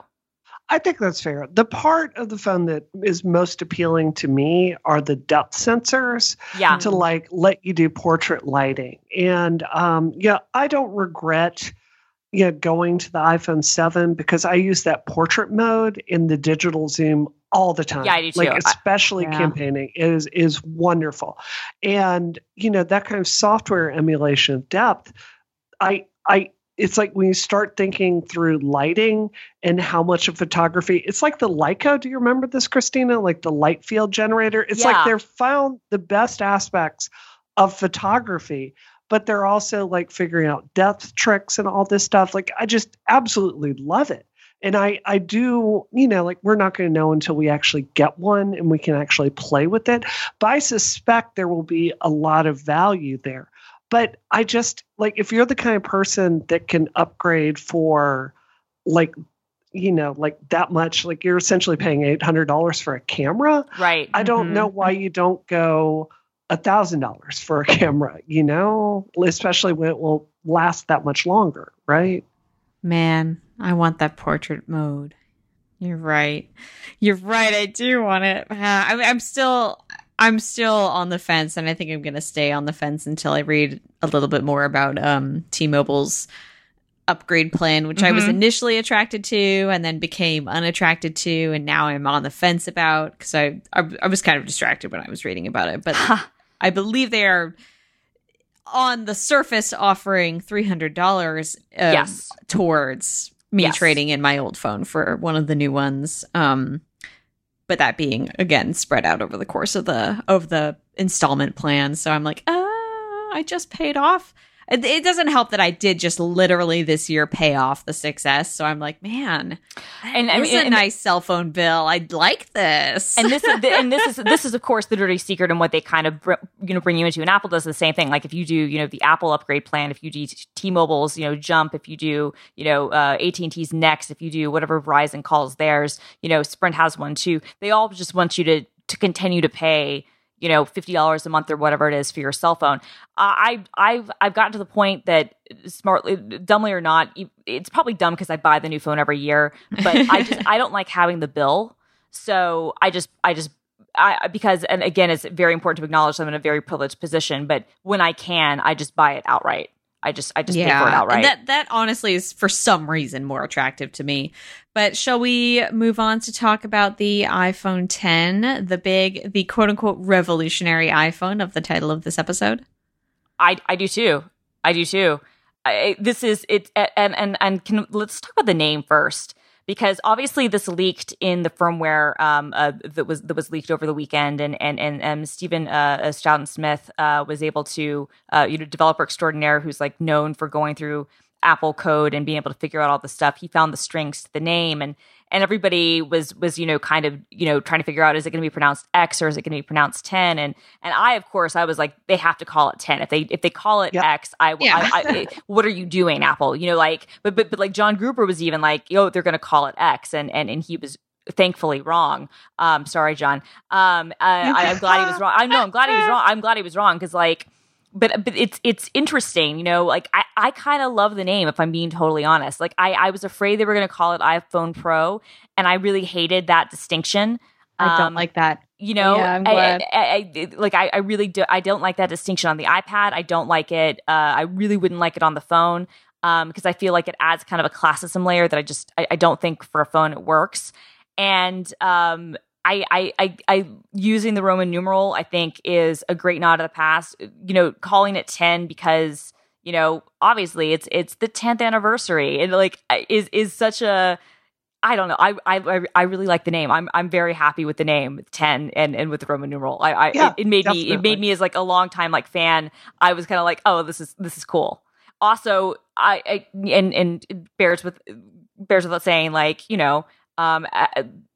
I think that's fair. The part of the phone that is most appealing to me are the depth sensors yeah. to like let you do portrait lighting. And um, yeah, I don't regret yeah going to the iPhone 7 because I use that portrait mode in the digital zoom all the time. Yeah, I do too. Like especially I, yeah. campaigning is is wonderful. And you know, that kind of software emulation of depth, I I it's like when you start thinking through lighting and how much of photography it's like the Lytro. Do you remember this, Christina? Like the light field generator. It's yeah. like they've found the best aspects of photography, but they're also like figuring out depth tricks and all this stuff. Like I just absolutely love it. And I, I do, you know, like we're not going to know until we actually get one and we can actually play with it. But I suspect there will be a lot of value there. But I just like if you're the kind of person that can upgrade for like you know like that much like you're essentially paying $800 for a camera. Right. I don't mm-hmm. know why you don't go a thousand dollars for a camera you know especially when it will last that much longer right? Man i want that portrait mode you're right you're right i do want it uh, I I'm still I'm still on the fence, and I think I'm going to stay on the fence until I read a little bit more about um, T-Mobile's upgrade plan, which mm-hmm. I was mm-hmm. initially attracted to, and then became unattracted to, and now I'm on the fence about because I, I, I was kind of distracted when I was reading about it, but I believe they are on the surface offering three hundred dollars um, yes. towards me yes. trading in my old phone for one of the new ones. Um, but that being again spread out over the course of the of the installment plan. So I'm like, ah, I just paid off it, it, doesn't help that I did just literally this year pay off the 6S. So I'm like, man, and I mean, a and, nice cell phone bill. I'd like this. And this is and this is this is of course the dirty secret and what they kind of you know bring you into. And Apple does the same thing. Like if you do you know the Apple upgrade plan, if you do T-Mobile's you know Jump, if you do you know uh, AT&T's Next, if you do whatever Verizon calls theirs, you know Sprint has one too. They all just want you to to continue to pay you know, fifty dollars a month or whatever it is for your cell phone. Uh, I I've I've gotten to the point that smartly, dumbly or not, it's probably dumb because I buy the new phone every year, but I just I don't like having the bill, so I just I just I, because and again it's very important to acknowledge I'm in a very privileged position, but when I can, I just buy it outright. I just I just yeah. pay for it outright. That that honestly is for some reason more attractive to me. But shall we move on to talk about the iPhone 10, the big, the quote unquote revolutionary iPhone of the title of this episode? I I do too. I do too. I, this is it, and and and can let's talk about the name first because obviously this leaked in the firmware um, uh, that was that was leaked over the weekend, and and and, and Steven uh, uh Troughton-Smith uh, was able to, uh, you know, developer extraordinaire who's like known for going through Apple code and being able to figure out all the stuff. He found the strings to the name, and and everybody was was you know kind of you know trying to figure out is it going to be pronounced X or is it going to be pronounced 10 and and I of course I was like they have to call it 10 if they if they call it yep. X I, yeah. I, I, what are you doing Apple you know like but but but like John Gruber was even like yo they're going to call it X and and and he was thankfully wrong. Um, sorry, John. Um, I, am glad he was wrong. I know I'm glad he was wrong. I'm glad he was wrong because like but but it's it's interesting, you know. Like I I kind of love the name if I'm being totally honest. Like I I was afraid they were going to call it iPhone Pro, and I really hated that distinction. I don't um, like that. You know, yeah, I'm glad. I, I, I, like I, I really do. I don't like that distinction on the iPad. I don't like it. Uh, I really wouldn't like it on the phone because um, I feel like it adds kind of a classism layer that I just I, I don't think for a phone it works. And um, I, I, I, I, using the Roman numeral, I think is a great nod to the past. You know, calling it ten because you know, obviously it's it's the tenth anniversary, and like is is such a. I don't know. I, I I really like the name. I'm I'm very happy with the name ten and, and with the Roman numeral. I, I yeah, it, it, made definitely. me it made me as like a long time like fan. I was kind of like, oh, this is this is cool. Also, I, I and and bears with bears without saying like you know um,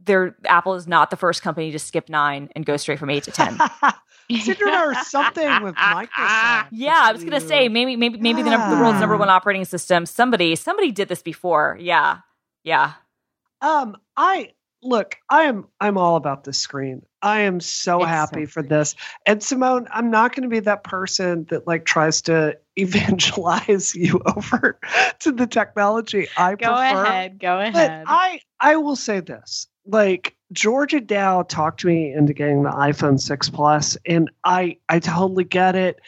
there Apple is not the first company to skip nine and go straight from eight to ten. Consider something with Microsoft. Yeah, I was gonna say maybe maybe maybe yeah. the, the world's number one operating system. Somebody somebody did this before. Yeah, yeah. Um, I look. I am I'm all about the screen. I am so it's happy so for this. And Simone, I'm not going to be that person that like tries to evangelize you over to the technology I go prefer. ahead, go ahead. But I I will say this. Like Georgia Dow talked to me into getting the iPhone 6 Plus and I I totally get it.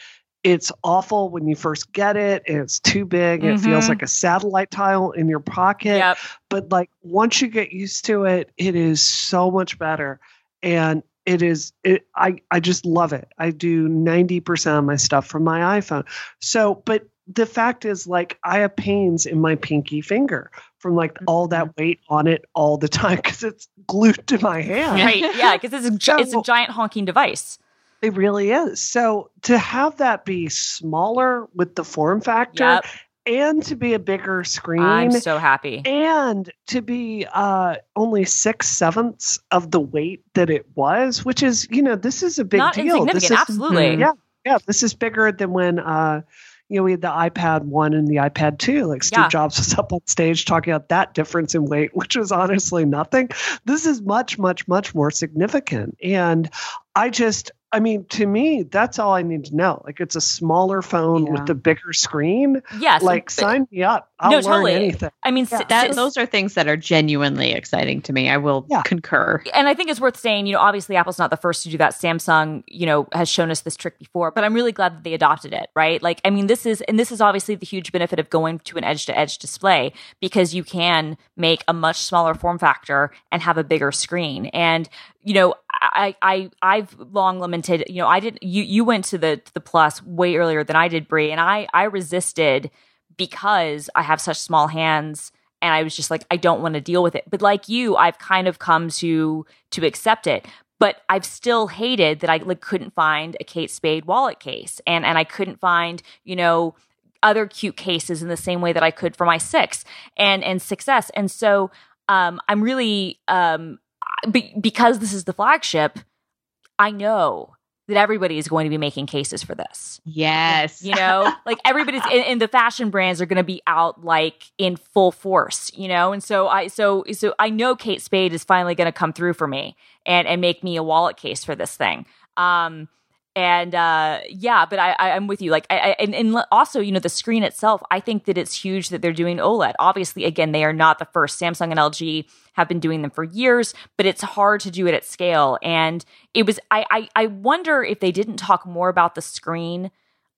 It's awful when you first get it and it's too big. Mm-hmm. It feels mm-hmm. like a satellite tile in your pocket. Yep. But like once you get used to it, it is so much better and it is it, i i just love it. I do 90% of my stuff from my iphone. So but the fact is like i have pains in my pinky finger from like all that mm-hmm. weight on it all the time because it's glued to my hand. Right. Yeah because it's a, so, it's a giant honking device. It really is. So to have that be smaller with the form factor yep and to be a bigger screen. I'm so happy. And to be uh, only six sevenths of the weight that it was, which is, you know, this is a big Not deal. This is, absolutely. Yeah. Yeah. This is bigger than when, uh, you know, we had the iPad 1 and the iPad 2. Like Steve yeah. Jobs was up on stage talking about that difference in weight, which was honestly nothing. This is much, much, much more significant. And I just, I mean, to me, that's all I need to know. Like, it's a smaller phone yeah. with the bigger screen. Yes. Like, sign me up. I'll no, learn totally. anything. I mean, yeah. that, those are things that are genuinely exciting to me. I will yeah. concur. And I think it's worth saying, you know, obviously Apple's not the first to do that. Samsung, you know, has shown us this trick before, but I'm really glad that they adopted it, right? Like, I mean, this is, and this is obviously the huge benefit of going to an edge to edge display because you can make a much smaller form factor and have a bigger screen. And, you know, I, I, I've long lamented, you know, I didn't you, you went to the, the plus way earlier than I did, Brie, and I, I resisted because I have such small hands and I was just like, I don't want to deal with it. But like you, I've kind of come to, to accept it. But I've still hated that I like couldn't find a Kate Spade wallet case and, and I couldn't find, you know, other cute cases in the same way that I could for my six and, and 6S. And so, um, I'm really, um, be, because this is the flagship, I know that everybody is going to be making cases for this. Yes. You know, like everybody's in the fashion brands are going to be out like in full force, you know? And so I so so I know Kate Spade is finally going to come through for me and and make me a wallet case for this thing. Um and uh, yeah, but I, I, am with you. Like, I, I, and, and also, you know, the screen itself. I think that it's huge that they're doing OLED. Obviously, again, they are not the first. Samsung and LG have been doing them for years, but it's hard to do it at scale. And it was. I, I, I wonder if they didn't talk more about the screen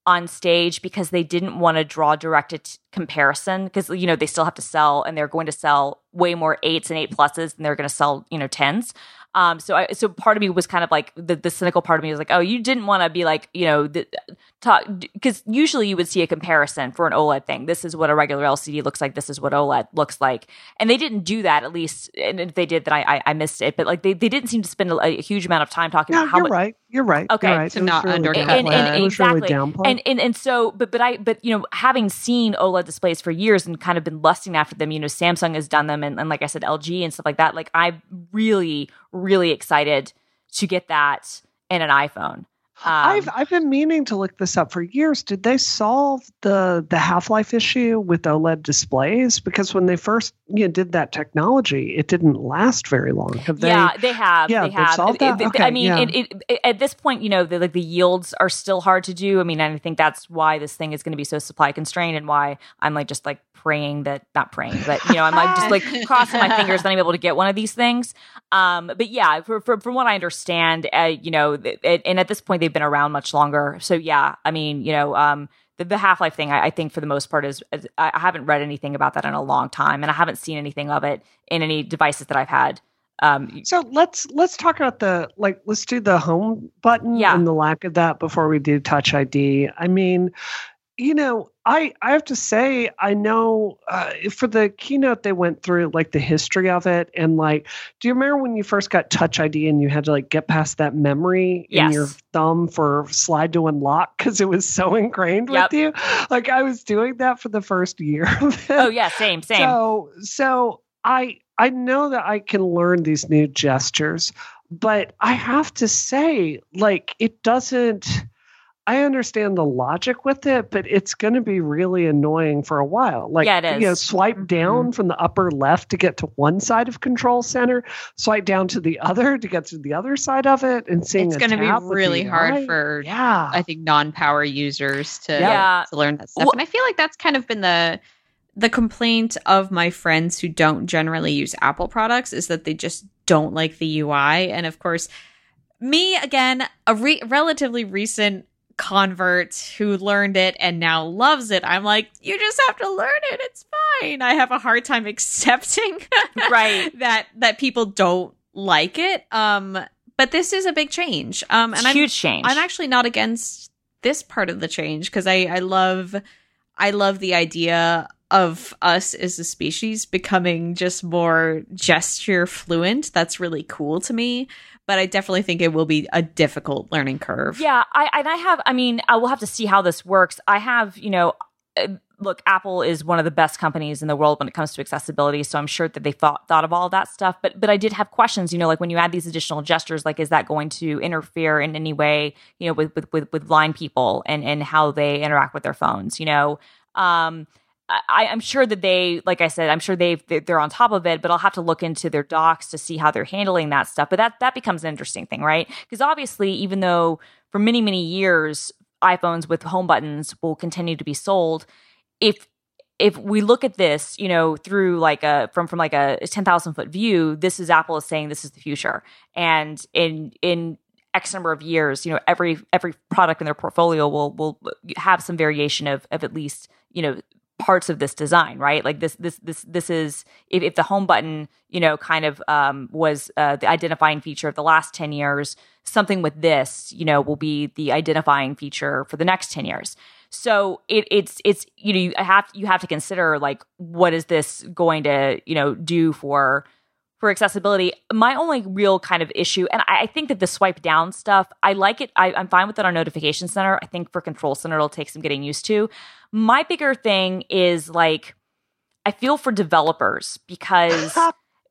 on stage because they didn't want to draw direct comparison because you know they still have to sell and they're going to sell way more eights and eight pluses than they're going to sell you know tens um, so I, so part of me was kind of like the, the cynical part of me was like, oh, you didn't want to be like, you know, talk because usually you would see a comparison for an OLED thing. This is what a regular LCD looks like. This is what OLED looks like, and they didn't do that. At least, and if they did, then I I, I missed it. But like they, they didn't seem to spend a, a huge amount of time talking yeah, about how you're right. You're right. Okay, you're right. to not really undercut and, and, and exactly. Really and, and and so, but but I but you know, having seen OLED displays for years and kind of been lusting after them, you know, Samsung has done them, and, and like I said, LG and stuff like that. Like I'm really really excited to get that in an iPhone. Um, I've I've been meaning to look this up for years. Did they solve the the half life issue with OLED displays? Because when they first you know, did that technology, it didn't last very long. Have they? Yeah, they have. Yeah, they have. solved that? It, okay, I mean, yeah. it, it, at this point, you know, the, like the yields are still hard to do. I mean, I think that's why this thing is going to be so supply constrained, and why I'm like just like praying that not praying, but you know, I'm like just like crossing my fingers that I'm able to get one of these things. Um, but yeah, for, for, from what I understand, uh, you know, it, and at this point they've been around much longer. So yeah, I mean, you know, um, the, the Half Life thing, I, I, think for the most part is, is, I haven't read anything about that in a long time, and I haven't seen anything of it in any devices that I've had. Um, so let's let's talk about the like let's do the home button yeah. and the lack of that before we do Touch ID. I mean, you know, I I have to say I know uh, for the keynote they went through like the history of it and like do you remember when you first got Touch ID and you had to like get past that memory yes. in your thumb for slide to unlock because it was so ingrained yep. with you? Like I was doing that for the first year. oh yeah, same same. So so I I know that I can learn these new gestures, but I have to say like it doesn't I understand the logic with it, but it's going to be really annoying for a while. Like, yeah, it is. you know, swipe down mm-hmm. from the upper left to get to one side of control center, swipe down to the other to get to the other side of it, and seeing it's going to be really hard eye. for, yeah, I think non-power users to yeah. to learn that stuff. Well, and I feel like that's kind of been the the complaint of my friends who don't generally use Apple products is that they just don't like the UI, and of course. Me again, a re- relatively recent convert who learned it and now loves it. I'm like, you just have to learn it. It's fine. I have a hard time accepting right that that people don't like it. Um but this is a big change. Um and it's I'm, huge change. I'm actually not against this part of the change because I I love I love the idea of us as a species becoming just more gesture fluent. That's really cool to me but I definitely think it will be a difficult learning curve. Yeah, I and I have. I mean, I will have to see how this works. I have, you know. Look, Apple is one of the best companies in the world when it comes to accessibility, so I'm sure that they thought thought of all of that stuff. But but I did have questions, you know, like when you add these additional gestures, like is that going to interfere in any way, you know, with with with, with blind people and and how they interact with their phones, you know? Um, I, am sure that they, like I said, I'm sure they've they're on top of it, but I'll have to look into their docs to see how they're handling that stuff. But that that becomes an interesting thing, right? Because obviously, even though for many many years iPhones with home buttons will continue to be sold, if if we look at this, you know, through like a from from like a ten thousand foot view, this is Apple is saying this is the future, and in in X number of years, you know, every every product in their portfolio will will have some variation of of at least you know parts of this design, right? Like this, this, this, this is if, if the home button, you know, kind of um, was uh, the identifying feature of the last ten years, something with this, you know, will be the identifying feature for the next ten years. So it, it's it's you know you have you have to consider like what is this going to you know do for for accessibility. My only real kind of issue, and I, I think that the swipe down stuff, I like it. I, I'm fine with it on Notification Center. I think for Control Center, it'll take some getting used to. My bigger thing is like, I feel for developers because.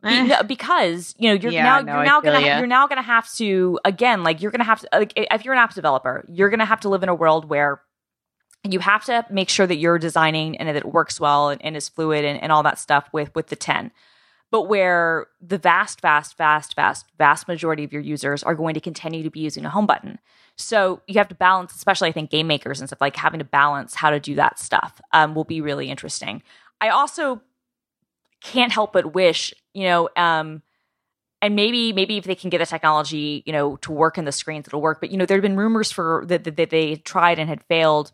because you know you're yeah, now no, you're now gonna you. you're now gonna have to again like you're gonna have to like if you're an app developer you're gonna have to live in a world where you have to make sure that you're designing and that it works well and, and is fluid and, and all that stuff with with the 10 but where the vast, vast, vast, vast, vast majority of your users are going to continue to be using a home button. So you have to balance, especially I think game makers and stuff like having to balance how to do that stuff um, will be really interesting. I also can't help but wish, you know, um, and maybe maybe if they can get the technology, you know, to work in the screens, it'll work. But you know, there have been rumors for that, that they tried and had failed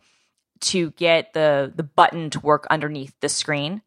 to get the the button to work underneath the screen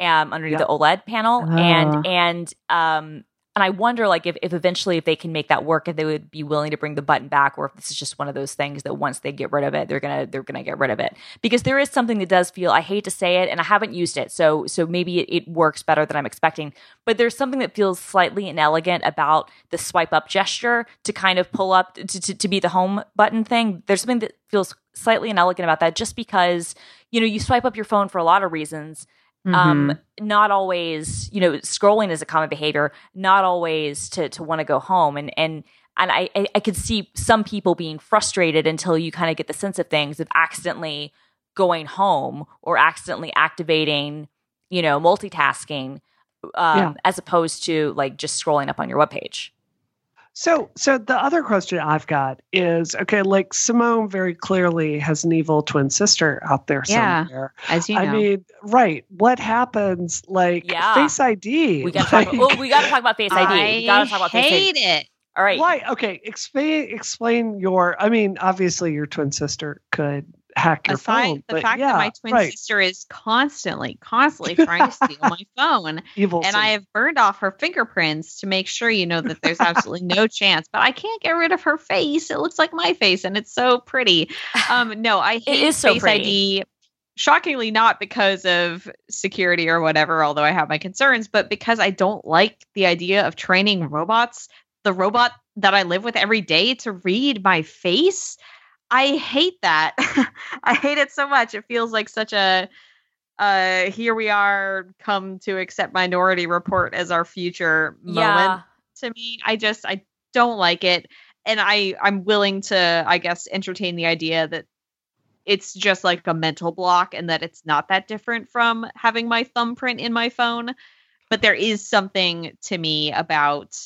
um, underneath yep. the OLED panel, uh. and and um, and I wonder, like, if, if eventually if they can make that work, if they would be willing to bring the button back, or if this is just one of those things that once they get rid of it, they're gonna they're gonna get rid of it. Because there is something that does feel. I hate to say it, and I haven't used it, so so maybe it, it works better than I'm expecting. But there's something that feels slightly inelegant about the swipe up gesture to kind of pull up to, to, to be the home button thing. There's something that feels slightly inelegant about that, just because you know you swipe up your phone for a lot of reasons mm-hmm. um not always you know scrolling is a common behavior not always to to want to go home and and and I, I, I could see some people being frustrated until you kind of get the sense of things of accidentally going home or accidentally activating you know multitasking um, yeah. as opposed to like just scrolling up on your webpage so, so the other question I've got is okay. Like Simone very clearly has an evil twin sister out there yeah, somewhere. As you know, I mean, right? What happens? Like yeah. Face ID. We got to like, talk. About, well, we got to talk about Face ID. I we got to talk about Face ID. Hate it. All right. Why? Okay. Explain. Explain your. I mean, obviously, your twin sister could hack your Aside phone. The fact yeah, that my twin right. sister is constantly, constantly trying to steal my phone. Evil and I have burned off her fingerprints to make sure you know that there's absolutely no chance. But I can't get rid of her face. It looks like my face and it's so pretty. Um, no, I hate it is so Face pretty. ID. Shockingly, not because of security or whatever, although I have my concerns, but because I don't like the idea of training robots, the robot that I live with every day to read my face I hate that. I hate it so much. It feels like such a uh here we are come to accept minority report as our future yeah. moment to me. I just I don't like it and I I'm willing to I guess entertain the idea that it's just like a mental block and that it's not that different from having my thumbprint in my phone but there is something to me about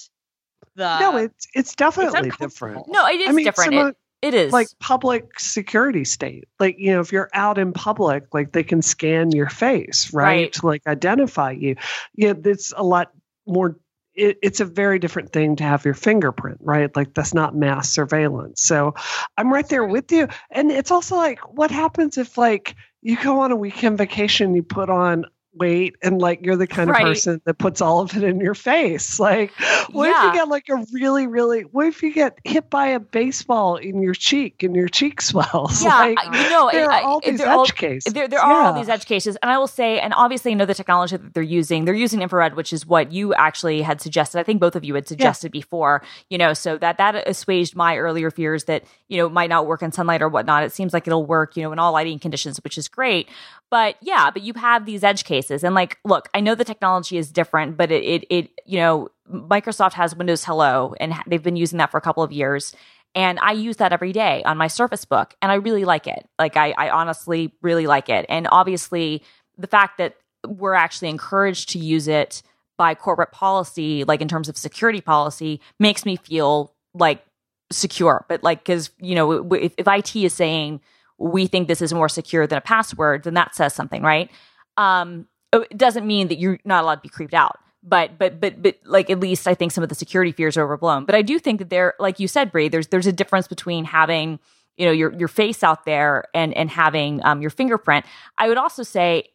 the no it's it's definitely it's different no it is I mean, different it, it is like public security state. Like, you know, if you're out in public, like they can scan your face, right? right. To like identify you. Yeah, it's a lot more it, it's a very different thing to have your fingerprint, right? Like that's not mass surveillance. So I'm right there with you. And it's also like, what happens if like you go on a weekend vacation, you put on weight and like you're the kind right. of person that puts all of it in your face like what yeah. if you get like a really really what if you get hit by a baseball in your cheek and your cheek swells yeah like, you know there are all these edge all, cases there, there are all these edge cases and i will say and obviously you know the technology that they're using they're using infrared which is what you actually had suggested i think both of you had suggested yeah. before you know so that that assuaged my earlier fears that you know might not work in sunlight or whatnot it seems like it'll work you know in all lighting conditions which is great but yeah, but you have these edge cases. And like, look, I know the technology is different, but it, it, it you know, Microsoft has Windows Hello and they've been using that for a couple of years. And I use that every day on my Surface Book, and I really like it. Like, I, I honestly really like it. And obviously, the fact that we're actually encouraged to use it by corporate policy, like in terms of security policy, makes me feel like secure. But like, because, you know, if, if IT is saying, we think this is more secure than a password, then that says something, right? Um, it doesn't mean that you're not allowed to be creeped out. But but but but like at least I think some of the security fears are overblown. But I do think that there, like you said, Brie, there's there's a difference between having you know your your face out there and and having um, your fingerprint. I would also say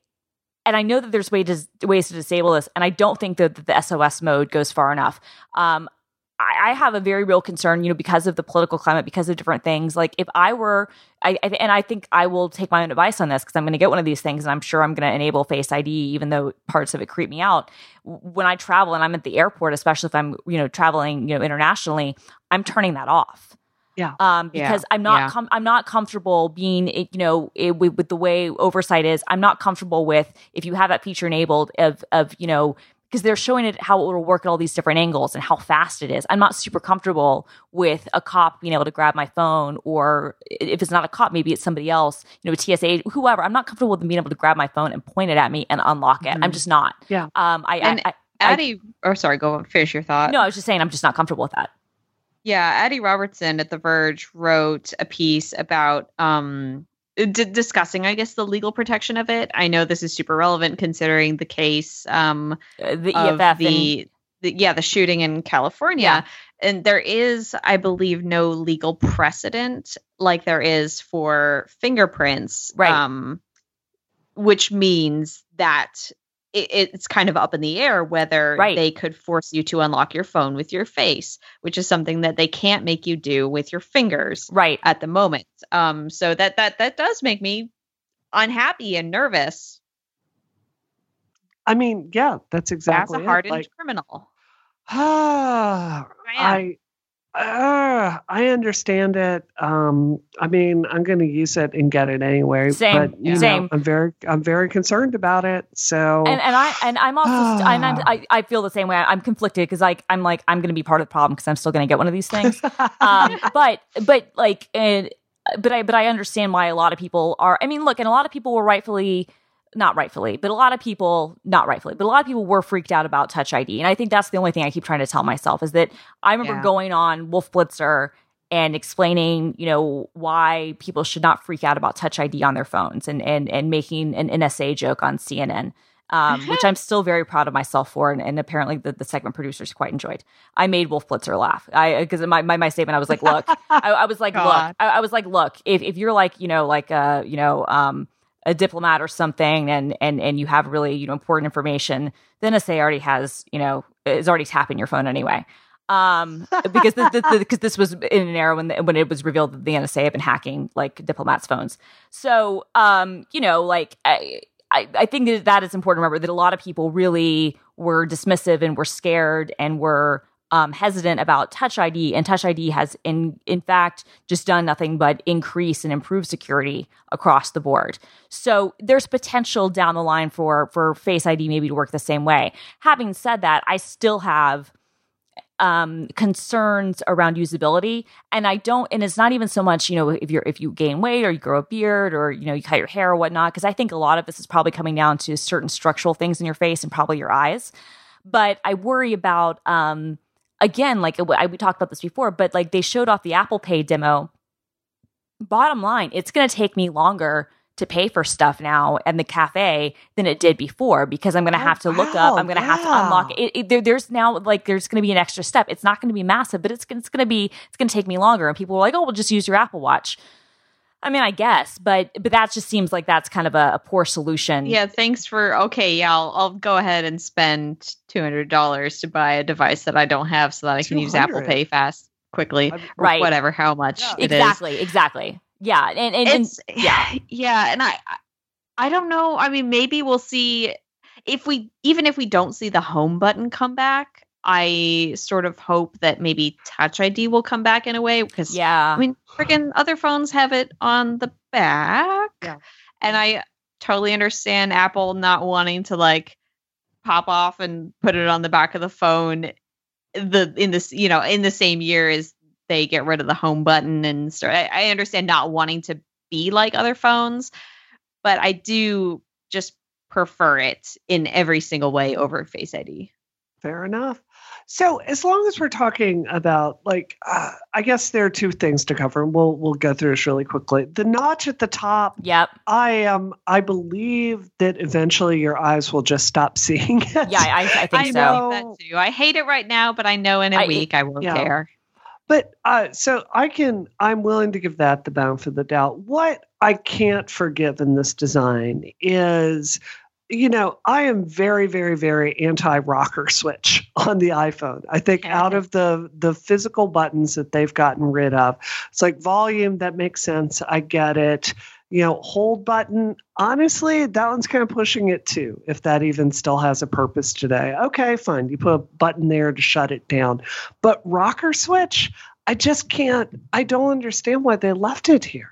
and I know that there's ways to, ways to disable this, and I don't think that the SOS mode goes far enough. Um, I, I, have a very real concern, you know, because of the political climate, because of different things. Like if I were, I, I and I think I will take my own advice on this because I'm going to get one of these things, and I'm sure I'm going to enable Face ID, even though parts of it creep me out. When I travel and I'm at the airport, especially if I'm, you know, traveling, you know, internationally, I'm turning that off. Yeah. Um, because yeah. I'm not, yeah. com- I'm not comfortable being, you know, it, with, with the way oversight is. I'm not comfortable with if you have that feature enabled of, of you know because they're showing it how it will work at all these different angles and how fast it is. I'm not super comfortable with a cop being able to grab my phone, or if it's not a cop, maybe it's somebody else, you know, a TSA, whoever. I'm not comfortable with them being able to grab my phone and point it at me and unlock it. Mm-hmm. I'm just not. Yeah. Um. I. And I, I, Adi, or sorry, go finish your thought. No, I was just saying I'm just not comfortable with that. Yeah, Adi Robertson at The Verge wrote a piece about um d- discussing, I guess, the legal protection of it. I know this is super relevant considering the case um, uh, the EFF the, and- the, yeah the shooting in California. Yeah. And there is, I believe, no legal precedent like there is for fingerprints, right? Um, which means that it, it's kind of up in the air whether right. they could force you to unlock your phone with your face, which is something that they can't make you do with your fingers right at the moment. Um, so that that that does make me unhappy and nervous. I mean, yeah, that's exactly As a hardened like, criminal. Ah, I uh, I understand it. Um, I mean, I'm going to use it and get it anyway. Same, but you same. know, I'm very, I'm very concerned about it. So, and, and I and I'm also and I'm, I I feel the same way. I'm conflicted because like I'm like I'm going to be part of the problem because I'm still going to get one of these things. um, but but like and but I but I understand why a lot of people are. I mean, look, and a lot of people were rightfully not rightfully, but a lot of people, not rightfully, but a lot of people were freaked out about Touch ID. And I think that's the only thing I keep trying to tell myself is that I remember Yeah. going on Wolf Blitzer and explaining, you know, why people should not freak out about Touch ID on their phones and and and making an NSA joke on CNN. Um, which I'm still very proud of myself for, and, and apparently the, the segment producers quite enjoyed. I made Wolf Blitzer laugh. I because my, my my statement, I was like, look, I, I was like, look, I, I was like, look, if if you're like, you know, like uh, you know, um, a diplomat or something and and and you have really you know important information the nsa already has you know is already tapping your phone anyway. Um because this, this, because this was in an era when the, when it was revealed that the nsa had been hacking like diplomats phones. So um you know like i I, I think that that is important to remember that a lot of people really were dismissive and were scared and were um, hesitant about Touch ID, and Touch ID has in in fact just done nothing but increase and improve security across the board. So there's potential down the line for for Face ID maybe to work the same way. Having said that, I still have um concerns around usability and i don't and it's not even so much you know if you're if you gain weight or you grow a beard or you know you cut your hair or whatnot because i think a lot of this is probably coming down to certain structural things in your face and probably your eyes but i worry about um again like I, we talked about this before but like they showed off the apple pay demo bottom line it's going to take me longer to pay for stuff now and the cafe than it did before because I'm going to Oh, have to look wow, up. I'm going to have to unlock it. it there, there's now like there's going to be an extra step. It's not going to be massive, but it's it's going to be it's going to take me longer. And people were like, "Oh, we'll just use your Apple Watch." I mean, I guess, but but that just seems like that's kind of a, a poor solution. Yeah, thanks for okay. Yeah, I'll, I'll go ahead and spend two hundred dollars to buy a device that I don't have, so that I can use Apple Pay fast, quickly, or Right. Whatever, how much Yeah. it is. exactly, exactly. Yeah, and and, and yeah, yeah, and I I don't know. I mean, maybe we'll see if we even if we don't see the home button come back. I sort of hope that maybe Touch ID will come back in a way because yeah, I mean, freaking other phones have it on the back. Yeah. And I totally understand Apple not wanting to like pop off and put it on the back of the phone the in this you know in the same year as they get rid of the home button and start I, I understand not wanting to be like other phones but i do just prefer it in every single way over face id Fair enough. So, as long as we're talking about, like, uh, I guess there are two things to cover, and we'll we'll go through this really quickly. The notch at the top, yep, I am, I believe that eventually your eyes will just stop seeing it. yeah. I, I think I so. know that too. I hate it right now, but I know in a I- week I won't yeah. care. But uh, so I can, I'm willing to give that the benefit of the doubt. What I can't forgive in this design is, you know, I am very, very, very anti rocker switch on the iPhone. I think Okay. out of the the physical buttons that they've gotten rid of, it's like volume that makes sense. I get it. You know, hold button. Honestly, that one's kind of pushing it too. If that even still has a purpose today, okay, fine. You put a button there to shut it down. But rocker switch, I just can't. I don't understand why they left it here.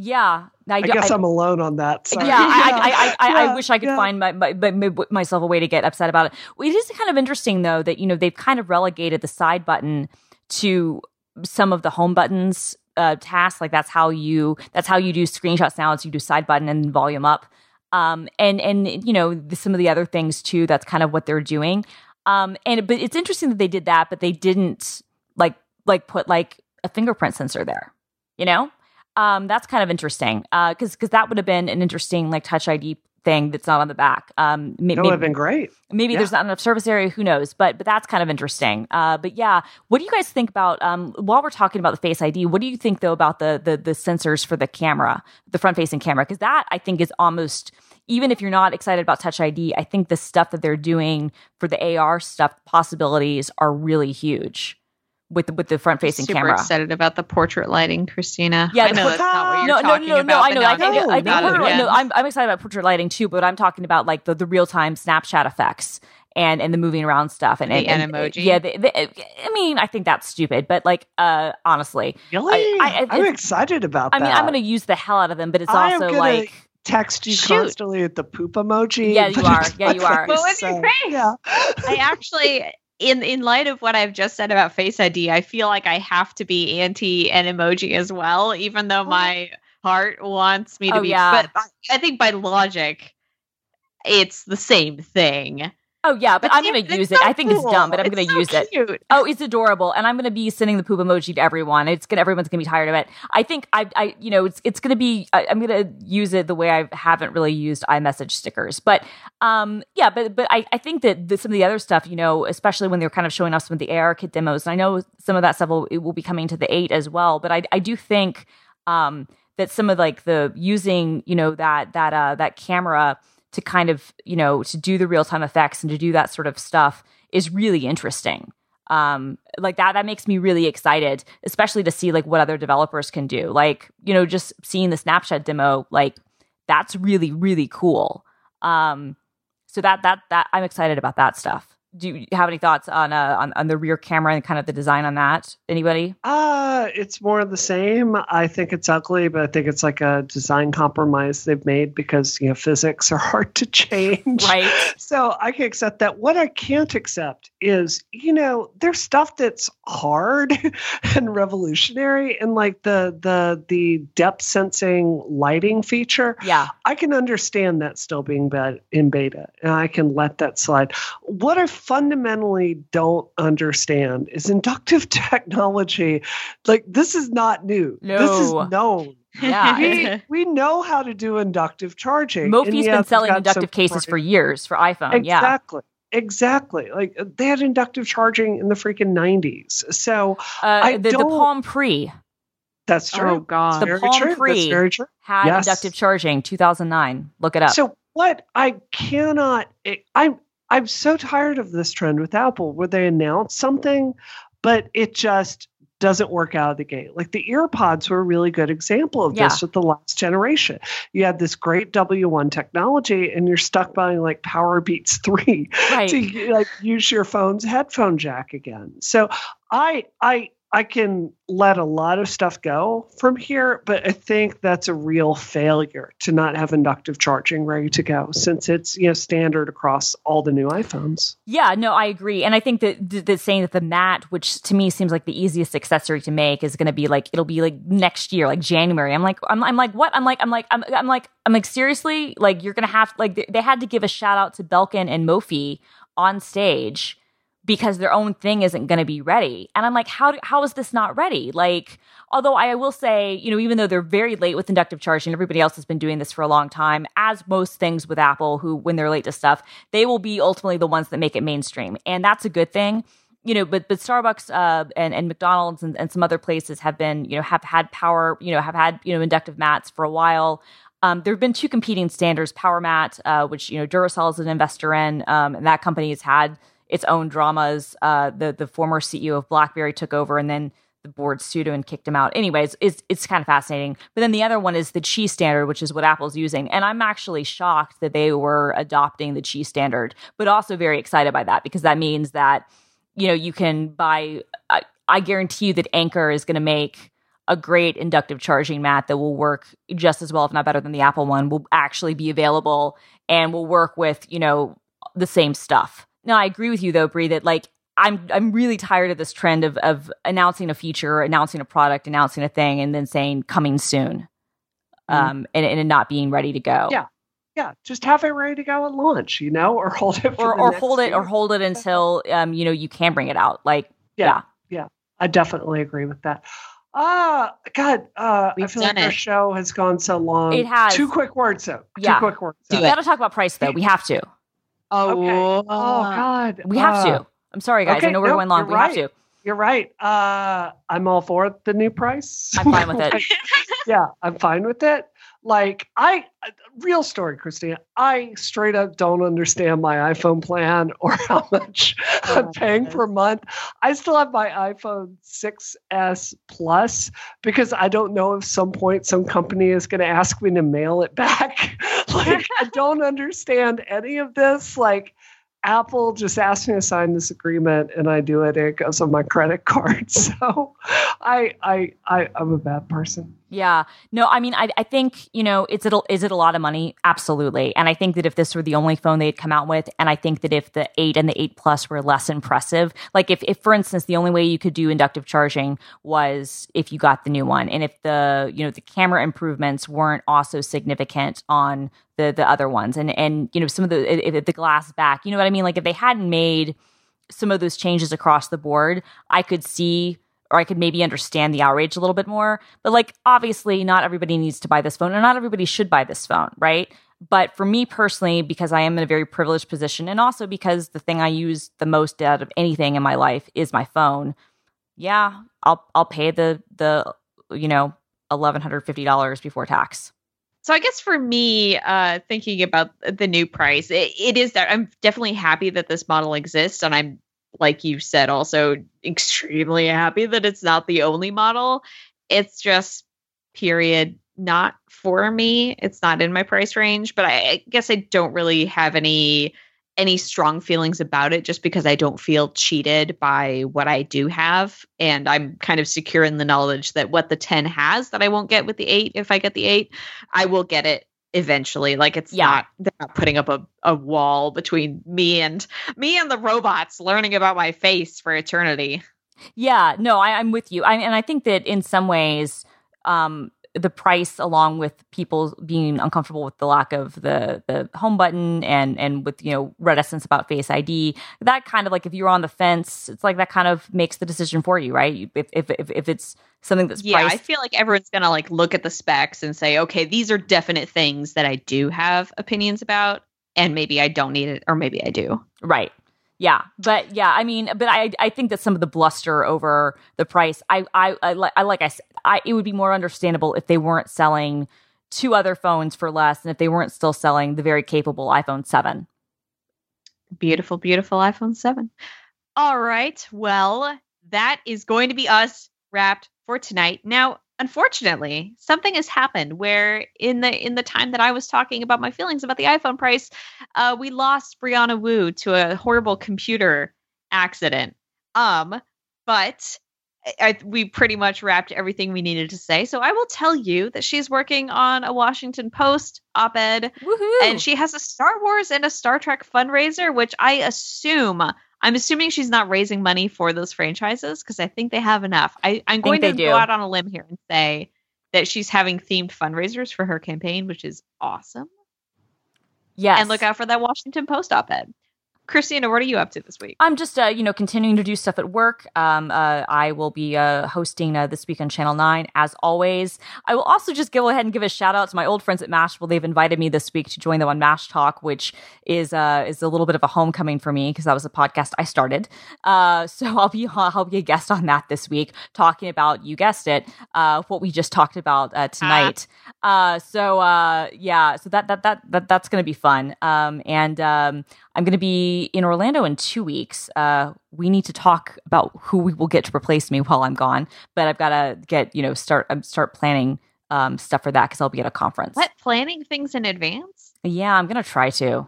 Yeah, I, I, guess I, am alone on that. Sorry. Yeah, I, I, I, I, I Yeah, wish I could yeah. find my, my, my, my- myself a way to get upset about it. Well, it is kind of interesting though that you know they've kind of relegated the side button to some of the home buttons uh, tasks. Like that's how you that's how you do screenshots now. Is you do side button and volume up, um, and and you know the, some of the other things too. That's kind of what they're doing. Um, and but it's interesting that they did that, but they didn't like like put like a fingerprint sensor there. You know, um, that's kind of interesting because because that would have been an interesting like touch ID thing that's not on the back. Um, may- that would have been great. Maybe yeah. there's not enough surface area. Who knows? But but that's kind of interesting. Uh, but yeah, what do you guys think about? Um, while we're talking about the Face ID, what do you think though about the the, the sensors for the camera, the front facing camera? Because that I think is almost even if you're not excited about Touch ID, I think the stuff that they're doing for the AR stuff possibilities are really huge with the, with the front facing camera. Excited about the portrait lighting, Christina. Yeah, I know that's not what you're no, talking no, no, about. No, I know. I think, no, I think no, I'm, I'm excited about portrait lighting too, but I'm talking about like the, the real time Snapchat effects and and the moving around stuff and, the and, emoji. Yeah, the, the, I mean, I think that's stupid, but like, uh, honestly, really, I, am excited about. I mean, I'm going to use the hell out of them, but it's I also like text you Shoot. constantly with the poop emoji. Yeah, you are. Yeah, you are. Well, with your face. Yeah. I actually in in light of what I've just said about Face ID, I feel like I have to be anti Animoji as well, even though oh. my heart wants me to oh, be. Yeah. But I think by logic, it's the same thing. Oh yeah, but, but I'm going to use it. I think it's dumb, but I'm going to so use cute. it. Oh, it's adorable, and I'm going to be sending the poop emoji to everyone. It's gonna everyone's going to be tired of it. I think I, I, you know, it's it's going to be. I, am going to use it the way I haven't really used iMessage stickers, but um, yeah, but but I, I think that the, some of the other stuff, you know, especially when they're kind of showing off some of the ARKit demos, and I know some of that stuff will will be coming to the eight as well. But I I do think um that some of like the using you know that that uh that camera to kind of you know to do the real time effects and to do that sort of stuff is really interesting. Um like that that makes me really excited especially to see like what other developers can do. Like you know just seeing the snapchat demo like that's really really cool. Um so that that that i'm excited about that stuff do you have any thoughts on uh on, on the rear camera and kind of the design on that? Anybody? Uh it's more of the same. I think it's ugly but i think it's like a design compromise they've made because you know physics are hard to change. Right. So i can accept that. What i can't accept is you know there's stuff that's hard and revolutionary and like the the the depth sensing lighting feature. Yeah. I can understand that still being bad in beta and i can let that slide. What i fundamentally don't understand is inductive technology. Like this is not new. No. This is known. Yeah, we, we know how to do inductive charging. Mophie's been selling inductive cases for years for iPhone. Exactly. Yeah. Exactly. Exactly. Like they had inductive charging in the freaking 90s. So uh, the, the Palm Pre. That's true. Oh god. The Palm true. Pre had yes. inductive charging 2009. Look it up. So what I cannot I I'm so tired of this trend with Apple where they announce something, but it just doesn't work out of the gate. Like the AirPods were a really good example of yeah. this with the last generation. You had this great W1 technology and you're stuck buying like Powerbeats 3 right. to like use your phone's headphone jack again. So I I I can let a lot of stuff go from here, but I think that's a real failure to not have inductive charging ready to go since it's you know standard across all the new iPhones. Yeah, no, I agree, and I think that the saying that the mat, which to me seems like the easiest accessory to make, is going to be like it'll be like next year, like January. I'm like, I'm, I'm like, what? I'm like, I'm like, I'm, I'm like, I'm like, seriously, like you're going to have like they, they had to give a shout out to Belkin and Mophie on stage because their own thing isn't going to be ready. And I'm like, how do, how is this not ready? Like, although I will say, you know, even though they're very late with inductive charging, everybody else has been doing this for a long time. As most things with Apple, who when they're late to stuff, they will be ultimately the ones that make it mainstream, and that's a good thing. You know, but but Starbucks uh, and and McDonald's and, and some other places have been, you know, have had power, you know, have had you know inductive mats for a while. Um, there have been two competing standards, PowerMat, uh, which you know Duracell is an investor in, um, and that company has had its own dramas. Uh, the the former CEO of BlackBerry took over, and then the board sued him and kicked him out. Anyways, it's it's kind of fascinating. But then the other one is the Qi standard, which is what Apple's using, and I'm actually shocked that they were adopting the Qi standard, but also very excited by that because that means that you know you can buy. I, I guarantee you that Anker is going to make a great inductive charging mat that will work just as well, if not better than the Apple one, will actually be available and will work with, you know, the same stuff. No, I agree with you though, Brie, that like I'm I'm really tired of this trend of of announcing a feature, announcing a product, announcing a thing, and then saying coming soon. Mm-hmm. Um and, and not being ready to go. Yeah. Yeah. Just have it ready to go at launch, you know, or hold it or, or hold it year. or hold it until um, you know, you can bring it out. Like yeah. Yeah. yeah. I definitely agree with that. Ah, God, uh, I feel like it. our show has gone so long. It has. Two quick words, though. Yeah. Two quick words. We got to talk about price, though. We have to. Oh, okay. oh God. We have uh, to. I'm sorry, guys. Okay, I know we're nope, going long. We right. have to. You're right. Uh, I'm all for the new price. I'm fine with it. yeah, I'm fine with it. Like I, real story, Christina. I straight up don't understand my iPhone plan or how much oh, I'm paying per month. I still have my iPhone 6s Plus because I don't know if some point some company is going to ask me to mail it back. like I don't understand any of this. Like Apple just asked me to sign this agreement and I do it and it goes on my credit card. So I I, I I'm a bad person. Yeah. No, I mean, I, I think, you know, it's it, is it a lot of money? Absolutely. And I think that if this were the only phone they'd come out with, and I think that if the 8 and the 8 Plus were less impressive, like if, if, for instance, the only way you could do inductive charging was if you got the new one, and if the, you know, the camera improvements weren't also significant on the, the other ones, and, and, you know, some of the, if, the glass back, you know what I mean? Like if they hadn't made some of those changes across the board, I could see or I could maybe understand the outrage a little bit more. But like, obviously, not everybody needs to buy this phone, and not everybody should buy this phone, right? But for me personally, because I am in a very privileged position, and also because the thing I use the most out of anything in my life is my phone, yeah, I'll I'll pay the the you know eleven hundred fifty dollars before tax. So I guess for me, uh, thinking about the new price, it, it is that I'm definitely happy that this model exists, and I'm like you said, also extremely happy that it's not the only model. It's just period not for me. It's not in my price range, but I, I guess I don't really have any any strong feelings about it just because I don't feel cheated by what I do have. And I'm kind of secure in the knowledge that what the 10 has that I won't get with the 8, if I get the 8, I will get it eventually. Like it's yeah. not they're not putting up a, a wall between me and me and the robots learning about my face for eternity. Yeah no I, am with you. I, and i think that in some ways um the price along with people being uncomfortable with the lack of the the home button and and with you know reticence about face id that kind of like if you're on the fence it's like that kind of makes the decision for you right? If if if, if it's something that's yeah priced- i feel like everyone's gonna like look at the specs and say okay these are definite things that i do have opinions about and maybe i don't need it or maybe i do. Right yeah, but yeah, I mean, but I I think that some of the bluster over the price, I I I, I like I said, I it would be more understandable if they weren't selling two other phones for less, and if they weren't still selling the very capable iPhone seven. Beautiful, beautiful iPhone seven. All right, well, that is going to be us wrapped for tonight. Now, unfortunately, something has happened where in the in the time that I was talking about my feelings about the iPhone price, uh, we lost Brianna Wu to a horrible computer accident. Um, but I, we pretty much wrapped everything we needed to say. So I will tell you that she's working on a Washington Post op-ed, and she has a Star Wars and a Star Trek fundraiser, which I assume I'm assuming she's not raising money for those franchises because I think they have enough. I, am going to go out on a limb here and say that she's having themed fundraisers for her campaign, which is awesome. Yes. And look out for that Washington Post op ed. Christina, what are you up to this week? I'm just, uh, you know, continuing to do stuff at work. Um, uh, I will be uh, hosting uh, this week on Channel 9, as always. I will also just go ahead and give a shout out to my old friends at Mashable. They've invited me this week to join them on Mash Talk, which is uh, is a little bit of a homecoming for me because that was a podcast I started. Uh, so I'll be I'll be a guest on that this week, talking about you guessed it, uh, what we just talked about uh, tonight. Uh, so uh, yeah, so that that that, that that's going to be fun. Um, and um, I'm going to be in Orlando in two weeks. Uh, we need to talk about who we will get to replace me while I'm gone. But I've got to get you know start um, start planning um, stuff for that because I'll be at a conference. What planning things in advance? Yeah, I'm going to try to.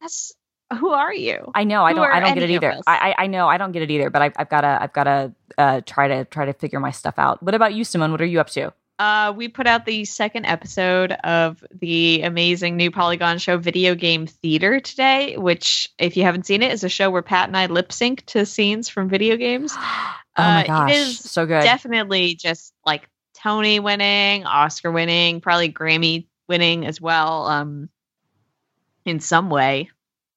That's who are you? I know I don't I don't get it either. I, I know I don't get it either. But I've, I've got to I've got to uh, try to try to figure my stuff out. What about you, Simone? What are you up to? Uh, we put out the second episode of the amazing new Polygon show, Video Game Theater, today, which, if you haven't seen it, is a show where Pat and I lip sync to scenes from video games. oh my gosh, uh, it is so good. Definitely just like Tony winning, Oscar winning, probably Grammy winning as well. Um, in some way,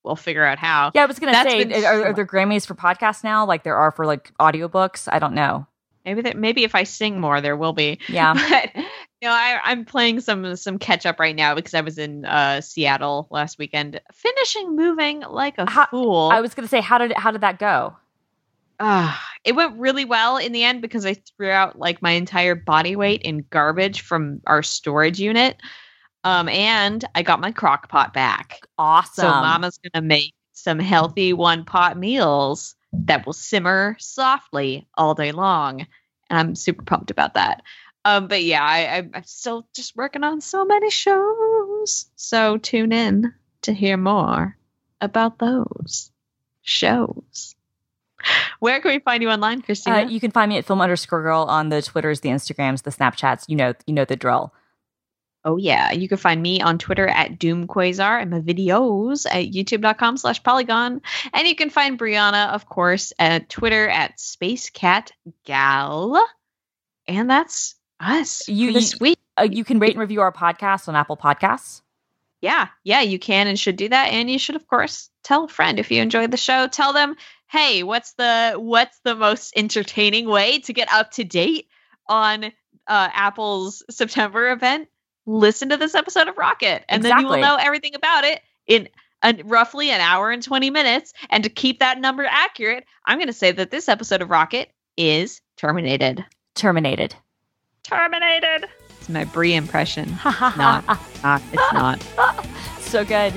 we'll figure out how. Yeah, I was gonna That's say, are, are there Grammys for podcasts now, like there are for like audiobooks? I don't know. Maybe that maybe if I sing more, there will be. Yeah. But you know, I, I'm playing some some catch up right now because I was in uh, Seattle last weekend, finishing moving like a how, fool. I was going to say, how did how did that go? Uh, it went really well in the end because I threw out like my entire body weight in garbage from our storage unit. Um, and I got my crock pot back. Awesome. So mama's gonna make some healthy one pot meals that will simmer softly all day long. And I'm super pumped about that. Um, but yeah, I, I'm still just working on so many shows. So tune in to hear more about those shows. Where can we find you online, Christina? Uh, you can find me at film underscore girl on the Twitters, the Instagrams, the Snapchats. You know, you know the drill. Oh yeah, you can find me on Twitter at DoomQuasar and my videos at youtube.com slash polygon. And you can find Brianna, of course, at Twitter at SpaceCatGal. And that's us you, this you, week. Uh, you can rate and review our podcast on Apple Podcasts. Yeah, yeah, you can and should do that. And you should, of course, tell a friend if you enjoyed the show. Tell them, hey, what's the what's the most entertaining way to get up to date on uh, Apple's September event? Listen to this episode of Rocket, and exactly. then you will know everything about it in a, roughly an hour and 20 minutes. And to keep that number accurate, I'm going to say that this episode of Rocket is terminated. Terminated. Terminated. It's my Brie impression. not, not. It's not. so good.